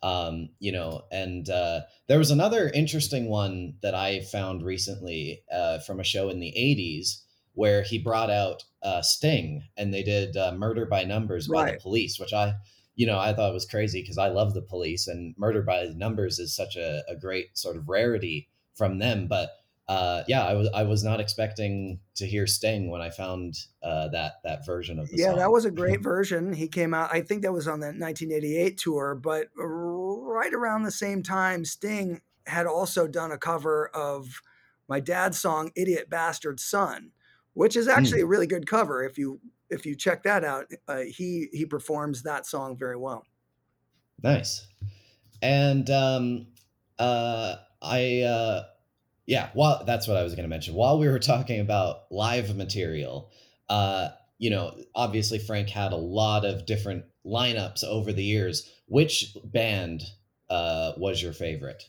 Um you know and uh there was another interesting one that i found recently uh from a show in the 80s where he brought out uh sting and they did uh, murder by numbers by the police which i you know i thought was crazy because i love the police and murder by numbers is such a, a great sort of rarity from them but uh, yeah, I was I was not expecting to hear Sting when I found uh, that that version of the song. yeah, song. that was a great [LAUGHS] version. He came out. I think that was on the 1988 tour, but right around the same time, Sting had also done a cover of my dad's song "Idiot Bastard Son," which is actually mm. a really good cover. If you if you check that out, uh, he he performs that song very well. Nice, and um, uh, I uh, yeah, well, that's what I was going to mention. While we were talking about live material, uh, you know, obviously Frank had a lot of different lineups over the years. Which band uh, was your favorite?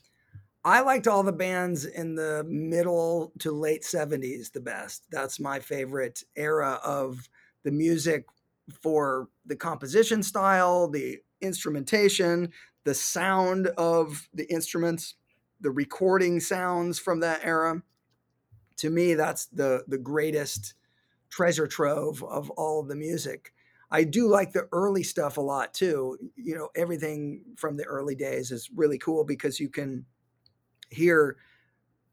I liked all the bands in the middle to late 70s the best. That's my favorite era of the music for the composition style, the instrumentation, the sound of the instruments, the recording sounds from that era. To me, that's the the greatest treasure trove of all of the music. I do like the early stuff a lot too. You know, everything from the early days is really cool because you can hear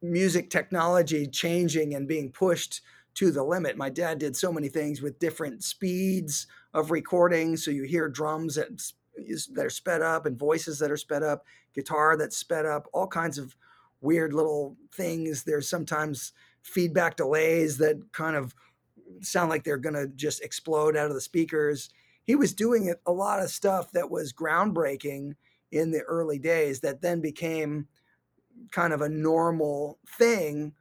music technology changing and being pushed to the limit. My dad did so many things with different speeds of recording. So you hear drums that, that are sped up and voices that are sped up, guitar that's sped up, all kinds of weird little things. There's sometimes feedback delays that kind of sound like they're going to just explode out of the speakers. He was doing a lot of stuff that was groundbreaking in the early days that then became kind of a normal thing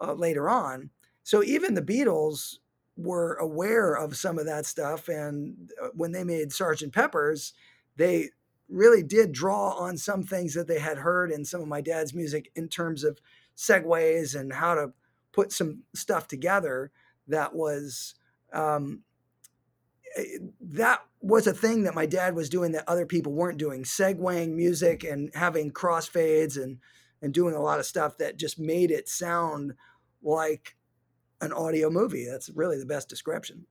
uh, later on. So even the Beatles were aware of some of that stuff. And uh, when they made Sergeant Pepper's, they really did draw on some things that they had heard in some of my dad's music in terms of segues and how to put some stuff together that was um, eh, that was a thing that my dad was doing that other people weren't doing. Segueing music and having crossfades and and doing a lot of stuff that just made it sound like an audio movie. That's really the best description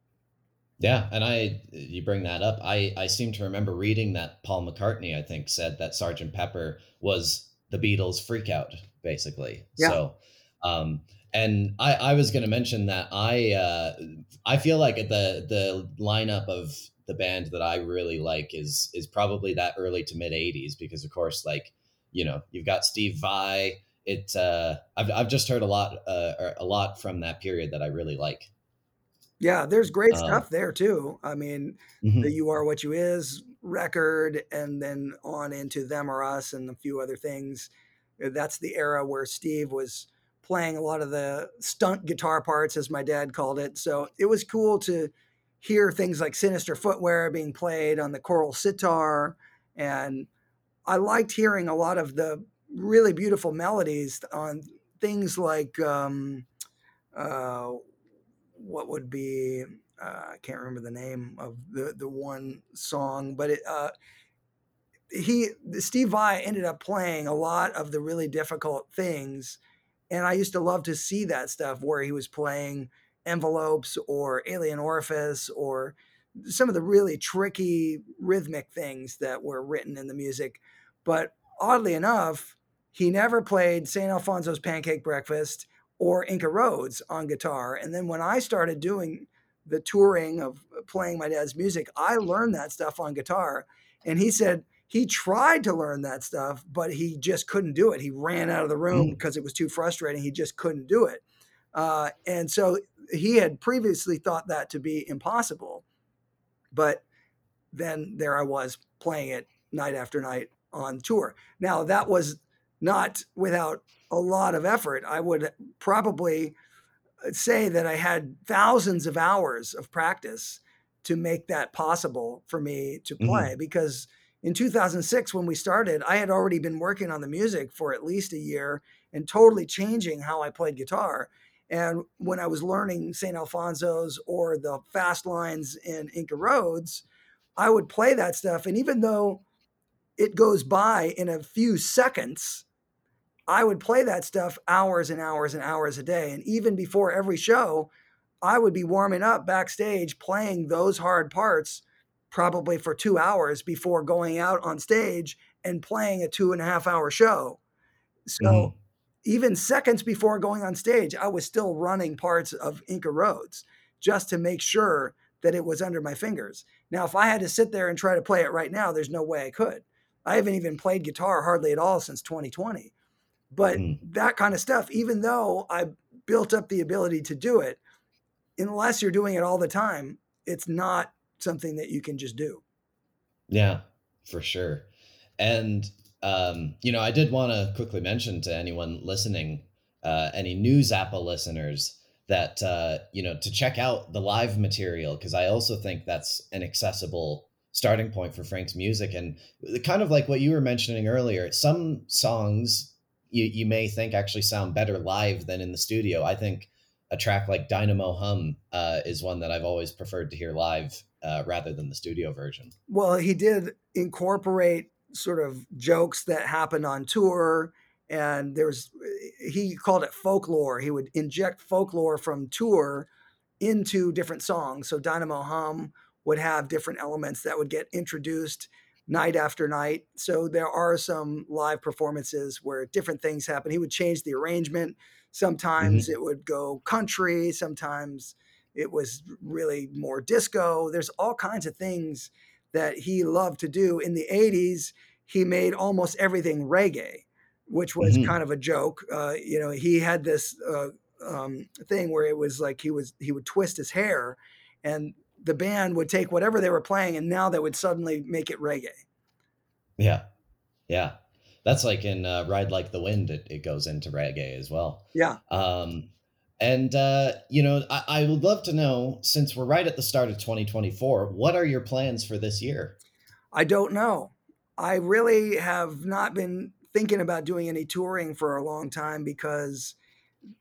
yeah, and I you bring that up. I I seem to remember reading that Paul McCartney I think said that Sergeant Pepper was the Beatles freak out basically. Yeah. So um and I I was going to mention that I uh I feel like the the lineup of the band that I really like is is probably that early to mid 80s because of course like you know, you've got Steve Vai it uh I've I've just heard a lot uh a lot from that period that I really like. Yeah, there's great um, stuff there too. I mean, mm-hmm. the "You Are What You Is" record, and then on into "Them or Us" and a few other things. Uh, that's the era where Steve was playing a lot of the stunt guitar parts, as my dad called it. So it was cool to hear things like "Sinister Footwear" being played on the coral sitar, and I liked hearing a lot of the really beautiful melodies on things like. Um, uh, what would be uh, I can't remember the name of the the one song, but it uh, he Steve Vai ended up playing a lot of the really difficult things, and I used to love to see that stuff where he was playing envelopes or alien orifice or some of the really tricky rhythmic things that were written in the music. But oddly enough, he never played St. Alfonso's Pancake Breakfast or Inca Roads on guitar. And then when I started doing the touring of playing my dad's music, I learned that stuff on guitar. And he said he tried to learn that stuff, but he just couldn't do it. He ran out of the room mm. because it was too frustrating. He just couldn't do it. Uh, and so he had previously thought that to be impossible. But then there I was playing it night after night on tour. Now, that was not without a lot of effort. I would probably say that I had thousands of hours of practice to make that possible for me to mm-hmm. play mm-hmm. because in 2006 when we started i had already been working on the music for at least a year and totally changing how i played guitar and when i was learning st alfonso's or the fast lines in inca roads i would play that stuff and even though it goes by in a few seconds I would play that stuff hours and hours and hours a day. And even before every show, I would be warming up backstage playing those hard parts probably for two hours before going out on stage and playing a two and a half hour show. So mm-hmm. even seconds before going on stage, I was still running parts of Inca Roads just to make sure that it was under my fingers. Now, if I had to sit there and try to play it right now, there's no way I could. I haven't even played guitar hardly at all since 2020. But mm. that kind of stuff, even though I built up the ability to do it, unless you're doing it all the time, it's not something that you can just do. Yeah, for sure. And um, you know, I did want to quickly mention to anyone listening, uh, any new Zappa listeners, that uh, you know to check out the live material because I also think that's an accessible starting point for Frank's music and kind of like what you were mentioning earlier. Some songs you you may think actually sound better live than in the studio. I think a track like Dynamo Hum uh, is one that I've always preferred to hear live uh, rather than the studio version. Well, he did incorporate sort of jokes that happened on tour and there's he called it folklore he would inject folklore from tour into different songs so dynamo hum would have different elements that would get introduced night after night so there are some live performances where different things happen he would change the arrangement sometimes mm-hmm. it would go country sometimes it was really more disco there's all kinds of things that he loved to do. In the 80s, he made almost everything reggae, which was mm-hmm. kind of a joke. Uh, you know, he had this uh, um, thing where it was like he was he would twist his hair, and the band would take whatever they were playing, and now they would suddenly make it reggae. Yeah, yeah, that's like in uh, "Ride Like the Wind." It, it goes into reggae as well. Yeah. Um, and uh, you know, I, I would love to know, since we're right at the start of 2024, what are your plans for this year? I don't know. I really have not been thinking about doing any touring for a long time because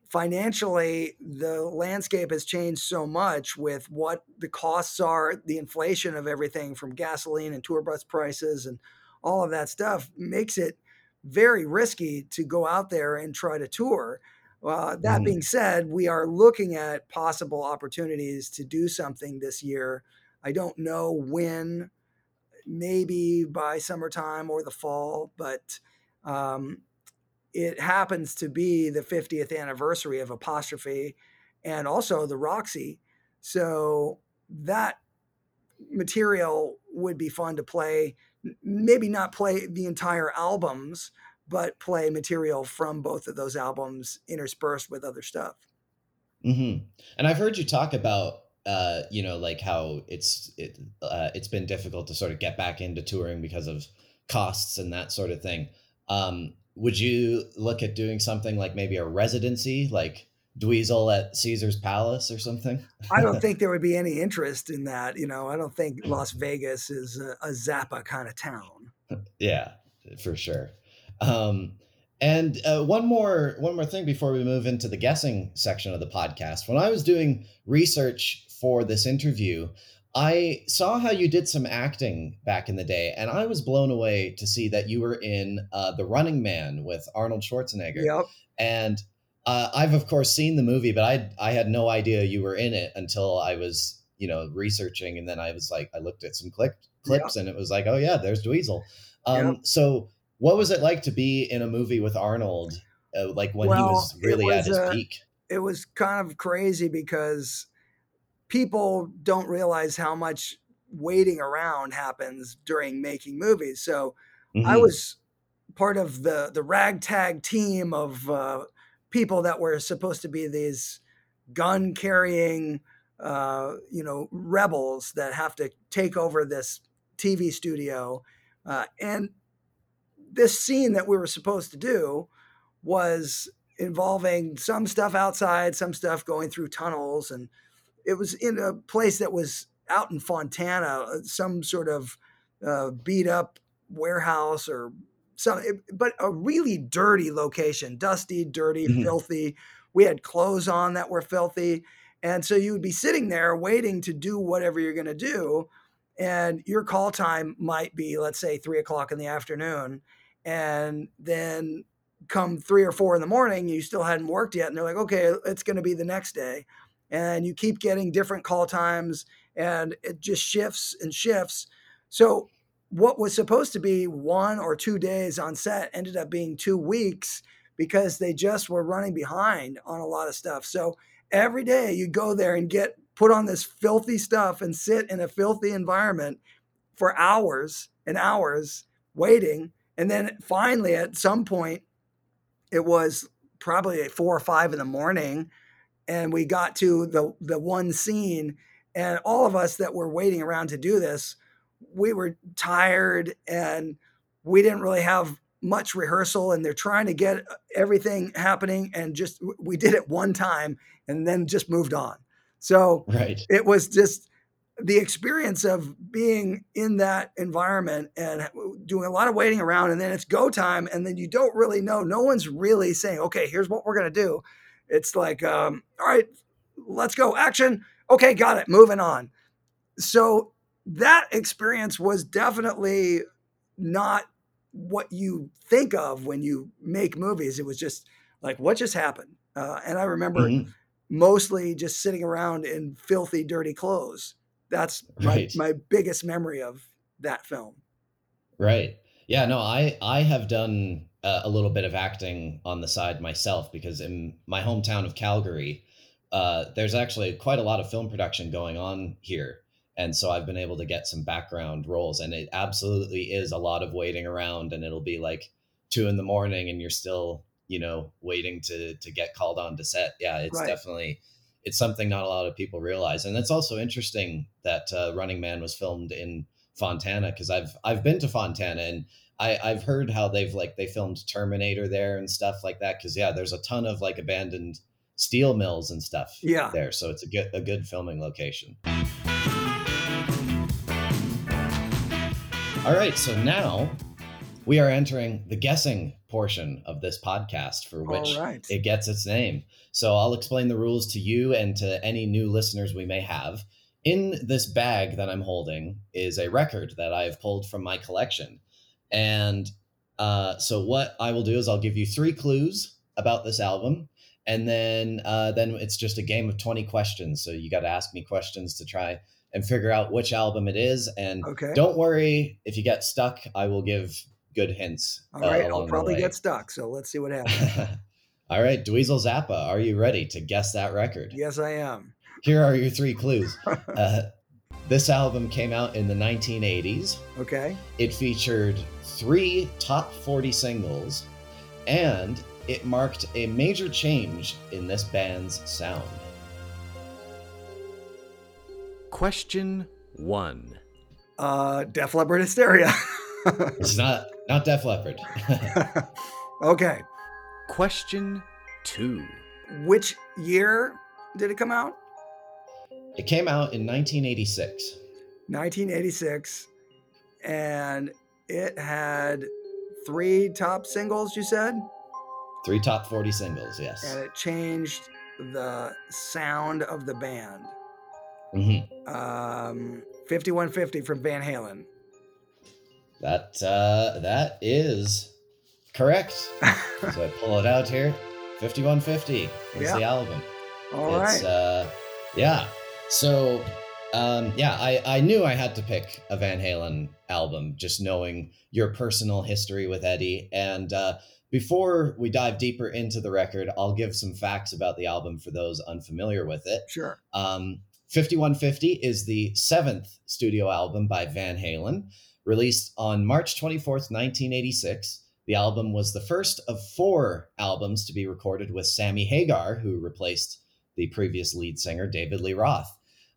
financially the landscape has changed so much with what the costs are, the inflation of everything from gasoline and tour bus prices and all of that stuff makes it very risky to go out there and try to tour. Uh, that mm. being said, we are looking at possible opportunities to do something this year. I don't know when, maybe by summertime or the fall, but um, it happens to be the 50th anniversary of Apostrophe and also the Roxy. So that material would be fun to play. Maybe not play the entire albums, but play material from both of those albums interspersed with other stuff. Mm-hmm. And I've heard you talk about, uh, you know, like how it's it uh, it's been difficult to sort of get back into touring because of costs and that sort of thing. Um, would you look at doing something like maybe a residency, like Dweezil at Caesar's Palace or something? I don't [LAUGHS] think there would be any interest in that. You know, I don't think Las Vegas is a, a Zappa kind of town. yeah, for sure. Um, and uh, one more one more thing before we move into the guessing section of the podcast. When I was doing research for this interview, I saw how you did some acting back in the day, and I was blown away to see that you were in uh, The Running Man with Arnold Schwarzenegger. Yep. And uh, I've of course seen the movie, but I I had no idea you were in it until I was you know researching, and then I was like I looked at some clip, clips, yep. and it was like oh yeah, there's Dweezil. Um, yep. So what was it like to be in a movie with Arnold, uh, like when well, he was really was, at his uh, peak? It was kind of crazy because people don't realize how much waiting around happens during making movies. So mm-hmm. I was part of the the ragtag team of uh, people that were supposed to be these gun carrying, uh, you know, rebels that have to take over this TV studio. Uh, and this scene that we were supposed to do was involving some stuff outside, some stuff going through tunnels, and it was in a place that was out in Fontana, uh, some sort of uh, beat up warehouse or something, but a really dirty location, dusty, dirty, mm-hmm. filthy. We had clothes on that were filthy. And so you would be sitting there waiting to do whatever you're going to do. And your call time might be, let's say, three o'clock in the afternoon and then come three or four in the morning, you still hadn't worked yet, and they're like, okay, it's going to be the next day, and you keep getting different call times, and it just shifts and shifts. So what was supposed to be one or two days on set ended up being two weeks because they just were running behind on a lot of stuff. So every day you go there and get put on this filthy stuff and sit in a filthy environment for hours and hours waiting. And then finally, at some point, it was probably at four or five in the morning, and we got to the the one scene, and all of us that were waiting around to do this, we were tired and we didn't really have much rehearsal and they're trying to get uh, everything happening and just we did it one time and then just moved on so right. it was just the experience of being in that environment and uh, doing a lot of waiting around and then it's go time and then you don't really know no one's really saying okay here's what we're going to do it's like um, all right let's go action okay got it moving on so that experience was definitely not what you think of when you make movies. It was just like, what just happened? Uh, and I remember mm-hmm. mostly just sitting around in filthy, dirty clothes. That's right. my, my biggest memory of that film. Right. Yeah. No, I I have done uh, a little bit of acting on the side myself because in my hometown of Calgary, uh, there's actually quite a lot of film production going on here. And so i've been able to get some background roles and it absolutely is a lot of waiting around and it'll be like two in the morning and you're still you know waiting to to get called on to set. Yeah it's right. definitely it's something not a lot of people realize. And it's also interesting that uh, running man was filmed in fontana because i've i've been to fontana and I, I've heard how they've like they filmed Terminator there and stuff like that because yeah, there's a ton of like abandoned steel mills and stuff yeah. there, so it's a good a good filming location. All right, so now we are entering the guessing portion of this podcast for which right. it gets its name. So I'll explain the rules to you and to any new listeners we may have. In this bag that I'm holding is a record that I've pulled from my collection. And uh, so what I will do is I'll give you three clues about this album, and then uh, then it's just a game of 20 questions. So you got to ask me questions to try and figure out which album it is. And okay. don't worry if you get stuck, I will give good hints. All right, uh, I'll probably get stuck. So let's see what happens. [LAUGHS] All right, Dweezil Zappa, are you ready to guess that record? Yes, I am. Here are your three clues. [LAUGHS] uh, this album came out in the 1980s. Okay. It featured three top 40 singles, and it marked a major change in this band's sound. Question one. Uh, Def Leppard Hysteria. [LAUGHS] it's not not Def Leppard. [LAUGHS] okay. Question two. Which year did it come out? It came out in 1986. 1986, and it had three top singles. You said. Three top 40 singles, yes. And it changed the sound of the band. Mm-hmm. Um, 5150 from Van Halen. That uh, that is correct. [LAUGHS] so I pull it out here. 5150 is yeah. the album. All it's, right. uh, yeah. So um, yeah, I, I knew I had to pick a Van Halen album, just knowing your personal history with Eddie. And uh, before we dive deeper into the record, I'll give some facts about the album for those unfamiliar with it. Sure. Um, 5150 is the seventh studio album by Van Halen, released on March 24th, 1986. The album was the first of four albums to be recorded with Sammy Hagar, who replaced the previous lead singer, David Lee Roth.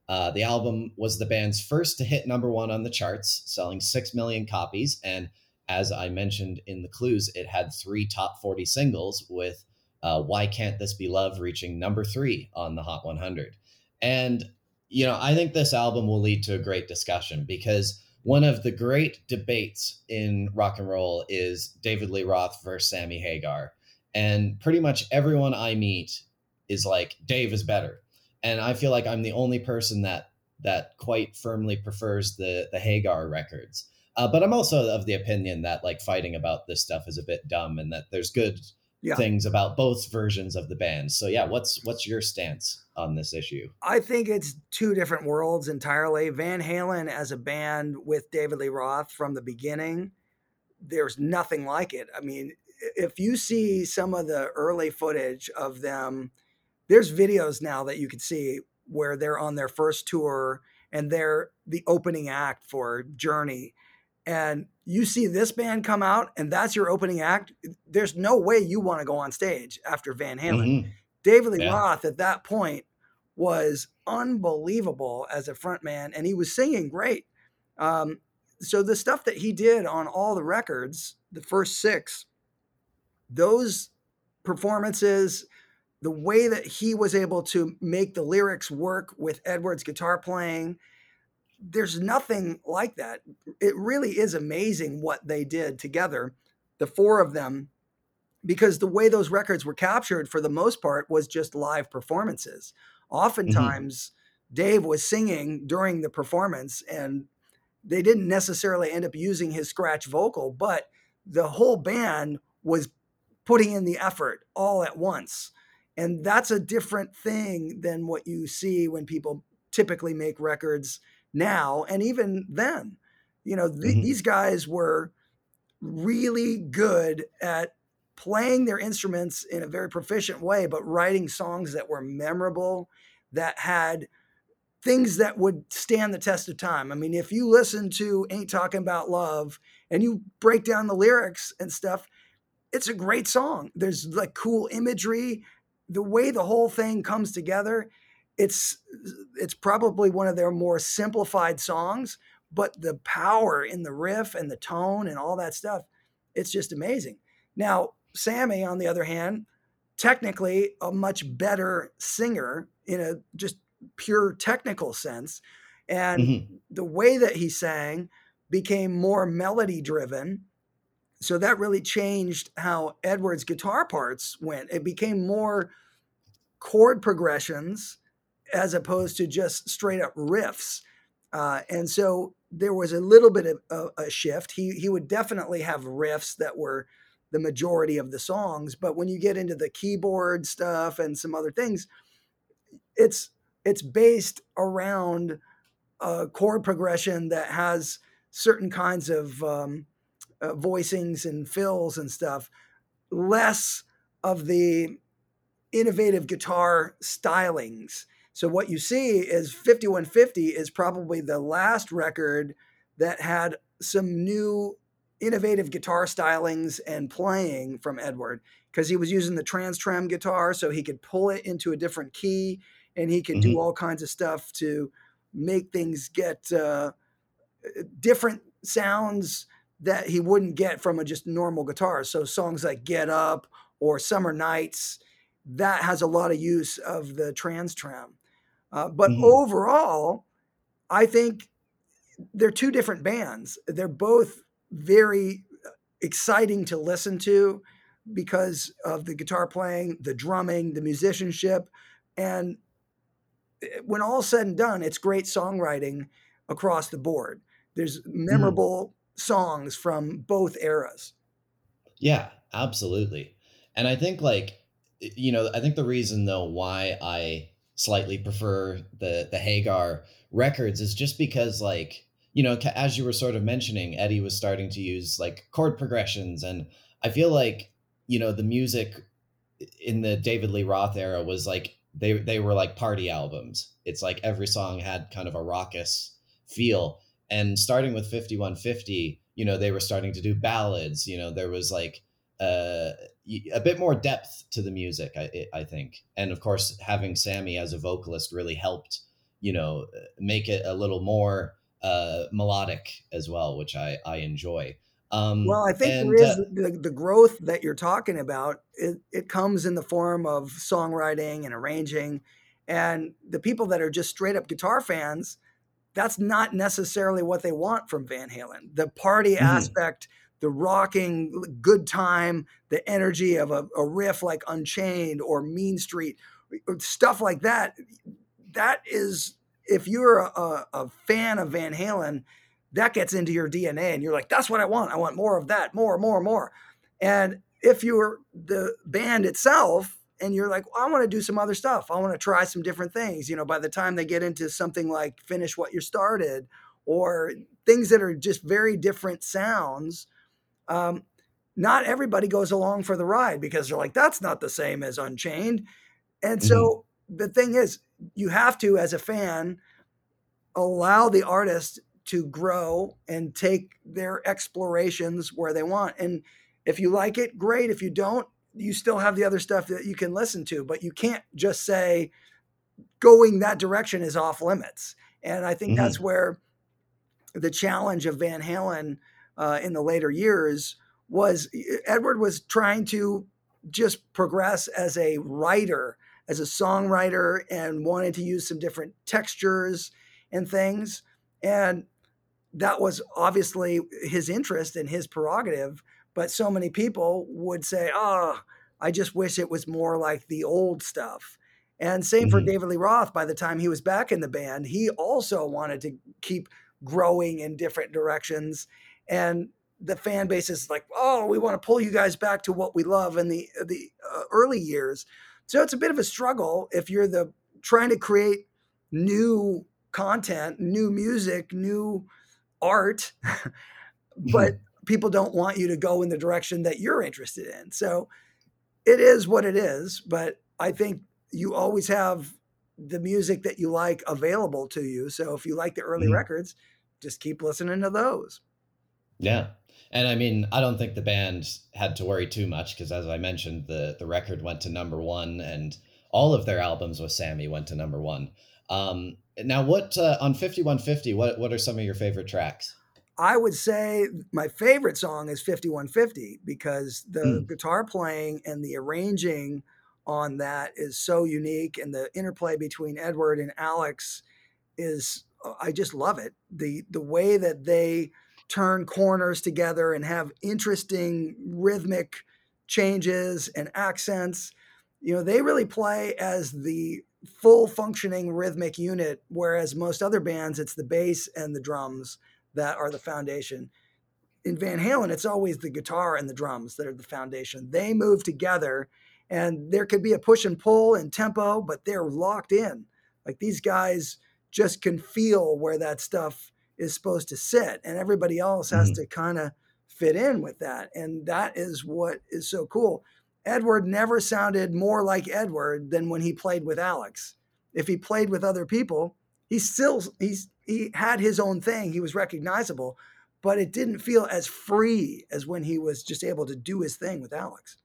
Uh, the album was the band's first to hit number one on the charts, selling 6 million copies. And as I mentioned in the clues, it had three top 40 singles, with uh, Why Can't This Be Love reaching number three on the Hot 100. And you know, I think this album will lead to a great discussion because one of the great debates in rock and roll is David Lee Roth versus Sammy Hagar. And pretty much everyone I meet is like, Dave is better. And I feel like I'm the only person that that quite firmly prefers the the Hagar records. Uh, but I'm also of the opinion that like fighting about this stuff is a bit dumb and that there's good yeah. things about both versions of the band. So yeah, what's what's your stance on this issue? I think it's two different worlds entirely. Van Halen as a band with David Lee Roth from the beginning, there's nothing like it. I mean, if you see some of the early footage of them, there's videos now that you can see where they're on their first tour and they're the opening act for Journey. And you see this band come out and that's your opening act. There's no way you want to go on stage after Van Halen. Mm-hmm. David Lee yeah. Roth at that point was unbelievable as a frontman and he was singing great. Um, so the stuff that he did on all the records, the first six, those performances, the way that he was able to make the lyrics work with Edward's guitar playing, there's nothing like that. It really is amazing what they did together, the four of them, because the way those records were captured for the most part was just live performances. Mm-hmm. Oftentimes, mm-hmm. Dave was singing during the performance and they didn't necessarily end up using his scratch vocal, but the whole band was putting in the effort all at once. And that's a different thing than what you see when people typically make records now and even then. You know, th- mm-hmm. these guys were really good at playing their instruments in a very proficient way, but writing songs that were memorable, that had things that would stand the test of time. I mean, if you listen to Ain't Talking About Love and you break down the lyrics and stuff, it's a great song. There's like cool imagery, the way the whole thing comes together. It's it's probably one of their more simplified songs, but the power in the riff and the tone and all that stuff, it's just amazing. Now, Sammy on the other hand, technically a much better singer in a just pure technical sense. And mm-hmm. the way that he sang became more melody driven. So that really changed how Edward's guitar parts went. It became more chord progressions as opposed to just straight up riffs. Uh, and so there was a little bit of a, a shift. He he would definitely have riffs that were the majority of the songs, but when you get into the keyboard stuff and some other things, it's it's based around a chord progression that has certain kinds of um, uh, voicings and fills and stuff, less of the innovative guitar stylings. So what you see is 5150 is probably the last record that had some new innovative guitar stylings and playing from Edward because he was using the TransTrem guitar so he could pull it into a different key and he could mm-hmm. do all kinds of stuff to make things get uh, different sounds that he wouldn't get from a just normal guitar. So songs like "Get Up" or "Summer Nights" that has a lot of use of the TransTrem. Uh, but mm-hmm. overall, I think they're two different bands. They're both very uh, exciting to listen to because of the guitar playing, the drumming, the musicianship, and Eh, when all said and done, it's great songwriting across the board. There's mm-hmm. memorable. Songs from both eras. Yeah, absolutely. And I think like you know, I think the reason though why I slightly prefer the the Hagar records is just because like you know as you were sort of mentioning Eddie was starting to use like chord progressions and I feel like you know the music in the David Lee Roth era was like they they were like party albums. It's like every song had kind of a raucous feel. And starting with 5150, you know, they were starting to do ballads. You know, there was like uh, a bit more depth to the music, I, I think. And of course, having Sammy as a vocalist really helped, you know, make it a little more uh, melodic as well, which I, I enjoy. Um, well, I think and, there is uh, the, the growth that you're talking about. It, it comes in the form of songwriting and arranging. And the people that are just straight up guitar fans, that's not necessarily what they want from Van Halen. The party mm-hmm. aspect, the rocking, good time, the energy of a, a riff like Unchained or Mean Street, stuff like that. That is, if you're a, a fan of Van Halen, that gets into your DNA and you're like, that's what I want. I want more of that, more, more, more. And if you're the band itself and you're like, well, I want to do some other stuff, I want to try some different things, you know, by the time they get into something like finish what you started or things that are just very different sounds, um, not everybody goes along for the ride because they're like, that's not the same as Unchained. And so the thing is, you have to, as a fan, allow the artist to grow and take their explorations where they want. And if you like it, great. If you don't, you still have the other stuff that you can listen to, but you can't just say going that direction is off limits. And I think that's where the challenge of Van Halen uh, in the later years was Edward was trying to just progress as a writer, as a songwriter, and wanted to use some different textures and things. And that was obviously his interest and his prerogative. But so many people would say, oh, I just wish it was more like the old stuff. And same for Mhm. David Lee Roth. By the time he was back in the band, he also wanted to keep growing in different directions. And the fan base is like, oh, we want to pull you guys back to what we love in the the uh, early years. So it's a bit of a struggle if you're the trying to create new content, new music, new art, [LAUGHS] but people don't want you to go in the direction that you're interested in. So it is what it is, but I think you always have the music that you like available to you. So if you like the early Mhm. records, just keep listening to those. Yeah. And I mean, I don't think the band had to worry too much because, as I mentioned, the the record went to number one, and all of their albums with Sammy went to number one. Um, now, what uh, on fifty one fifty? What what are some of your favorite tracks? I would say my favorite song is 5150 because the Mm. guitar playing and the arranging on that is so unique and the interplay between Edward and Alex is uh, I just love it. The the way that they turn corners together and have interesting rhythmic changes and accents. You know, they really play as the full functioning rhythmic unit whereas most other bands it's the bass and the drums that are the foundation. In Van Halen, it's always the guitar and the drums that are the foundation. They move together, and there could be a push and pull in tempo, but they're locked in. Like these guys just can feel where that stuff is supposed to sit, and everybody else has Mhm. to kind of fit in with that. And that is what is so cool. Edward never sounded more like Edward than when he played with Alex. If he played with other people, he still he's he had his own thing. He was recognizable, but it didn't feel as free as when he was just able to do his thing with Alex.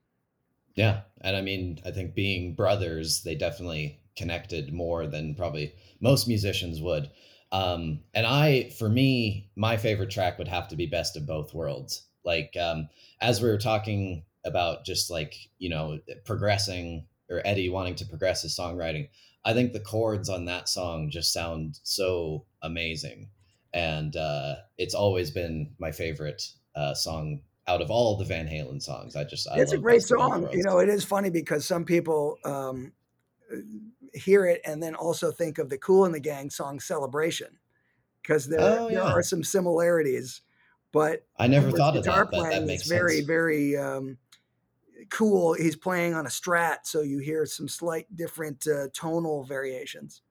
Yeah, and I mean, I think being brothers, they definitely connected more than probably most musicians would. Um, and I, for me, my favorite track would have to be "Best of Both Worlds." Like um, as we were talking about, just like you know, progressing or Eddie wanting to progress his songwriting. I think the chords on that song just sound so amazing, and uh, it's always been my favorite uh, song out of all the Van Halen songs. I just I it's a great song. You know, it is funny because some people um, hear it and then also think of the Kool and the Gang song "Celebration" because there Oh there are some similarities, but I never thought of guitar that, but that playing is makes very sense. very um, cool. He's playing on a Strat, so you hear some slight different uh, tonal variations.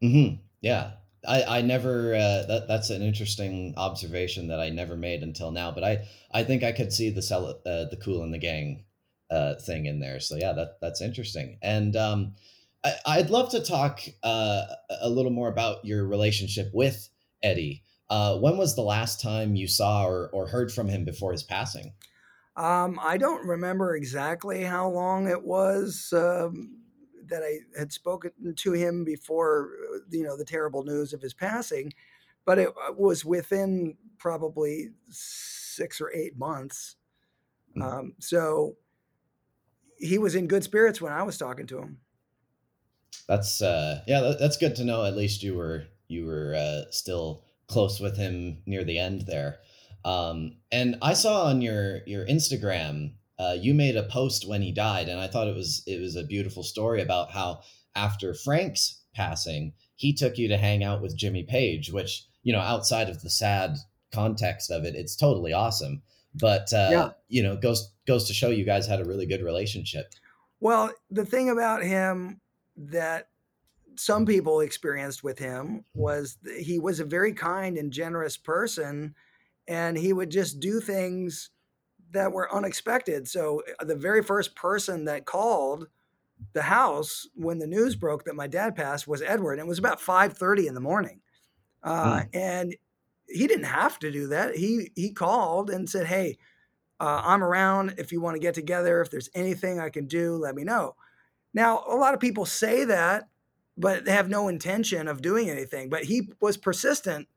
hmm Yeah, I I never uh, that that's an interesting observation that I never made until now. But I I think I could see the cell uh, the Kool and the Gang uh, thing in there. So yeah, that that's interesting. And um, I, I'd love to talk uh, a little more about your relationship with Eddie. Uh, when was the last time you saw or, or heard from him before his passing? Um, I don't remember exactly how long it was um, that I had spoken to him before, uh, you know, the terrible news of his passing, but it uh, was within probably six or eight months. Mhm. Um, so he was in good spirits when I was talking to him. That's uh, yeah, that's good to know. At least you were you were uh, still close with him near the end there. Um, and I saw on your your Instagram, uh, you made a post when he died, and I thought it was it was a beautiful story about how after Frank's passing, he took you to hang out with Jimmy Page, which you know outside of the sad context of it, it's totally awesome. But uh, Yeah. you know, goes goes to show you guys had a really good relationship. Well, the thing about him that some people experienced with him was th- he was a very kind and generous person and he would just do things that were unexpected. So uh, the very first person that called the house when the news broke that my dad passed was Edward. And it was about 5:30 in the morning. Uh, mm. and he didn't have to do that. He he called and said, "Hey, uh, I'm around. If you want to get together, if there's anything I can do, let me know." Now, a lot of people say that, but they have no intention of doing anything. But he was persistent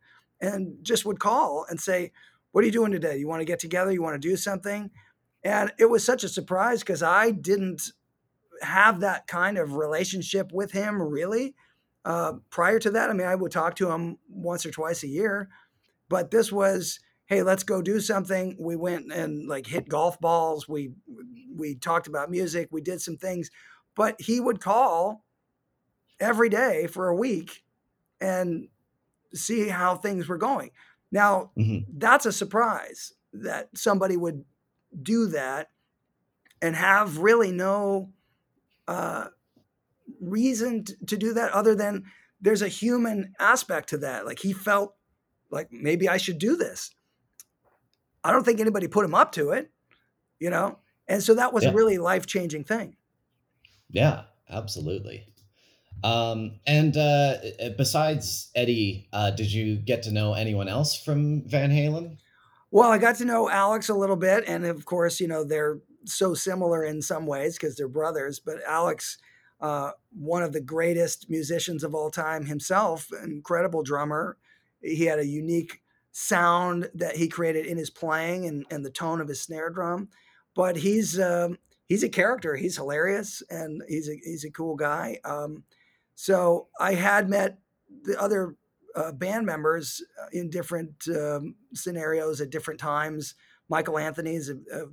and just would call and say, "What are you doing today? You want to get together? You want to do something?" And it was such a surprise because I didn't have that kind of relationship with him really. Uh, prior to that, I mean, I would talk to him once or twice a year, but this was, hey, let's go do something. We went and like hit golf balls. We we talked about music. We did some things, but he would call every day for a week and see how things were going. Now, mm-hmm. that's a surprise that somebody would do that and have really no uh, reason to, to do that other than there's a human aspect to that. Like he felt like maybe I should do this. I don't think anybody put him up to it, you know? And so that was yeah. a really life changing thing. Yeah, absolutely. Um, and uh, besides Eddie, uh, did you get to know anyone else from Van Halen? Well, I got to know Alex a little bit, and of course, you know they're so similar in some ways because they're brothers. But Alex, uh, one of the greatest musicians of all time himself, incredible drummer. He had a unique sound that he created in his playing and, and the tone of his snare drum. But he's um, he's a character. He's hilarious and he's a he's a cool guy. Um, so I had met the other uh, band members uh, in different um, scenarios at different times. Michael Anthony is a, a,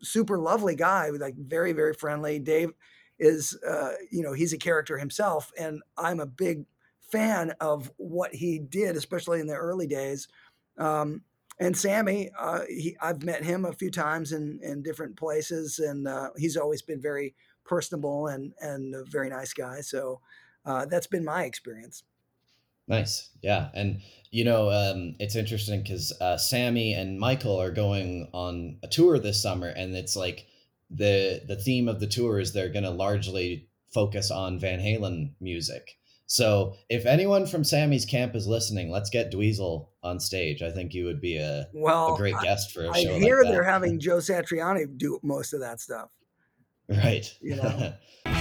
super lovely guy, like very very friendly. Dave is uh, you know he's a character himself, and I'm a big fan of what he did, especially in the early days. Um, and Sammy, uh, he, I've met him a few times in in different places, and uh, he's always been very personable and and a very nice guy. So uh, that's been my experience. Nice. Yeah. And, you know, um, it's interesting because uh, Sammy and Michael are going on a tour this summer, and it's like the the theme of the tour is they're going to largely focus on Van Halen music. So if anyone from Sammy's camp is listening, let's get Dweezil on stage. I think you would be a, well, a great guest for a I show. I hear like they're having [LAUGHS] Joe Satriani do most of that stuff. Right. You know. [LAUGHS]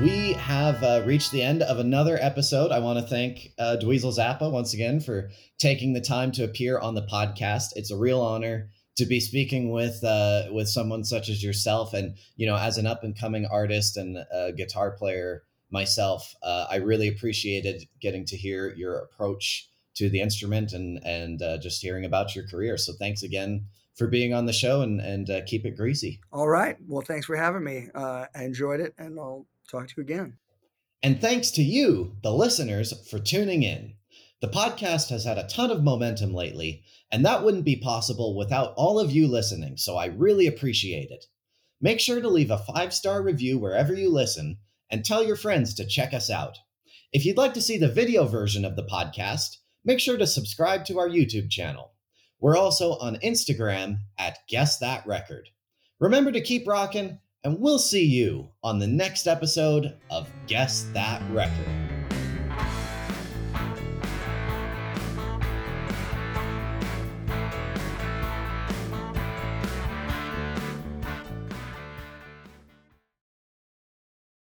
we have uh, reached the end of another episode. I want to thank uh, Dweezil Zappa once again for taking the time to appear on the podcast. It's a real honor to be speaking with uh, with someone such as yourself, and you know, as an up and coming artist and guitar player myself, uh, I really appreciated getting to hear your approach to the instrument and and uh, just hearing about your career. So thanks again for being on the show and and uh, keep it greasy. All right. Well, thanks for having me. Uh, I enjoyed it, and I'll talk to you again. And thanks to you, the listeners, for tuning in. The podcast has had a ton of momentum lately, and that wouldn't be possible without all of you listening, so I really appreciate it. Make sure to leave a five star review wherever you listen and tell your friends to check us out. If you'd like to see the video version of the podcast, make sure to subscribe to our YouTube channel. We're also on Instagram at Guess That Record. Remember to keep rocking and we'll see you on the next episode of Guess That Record.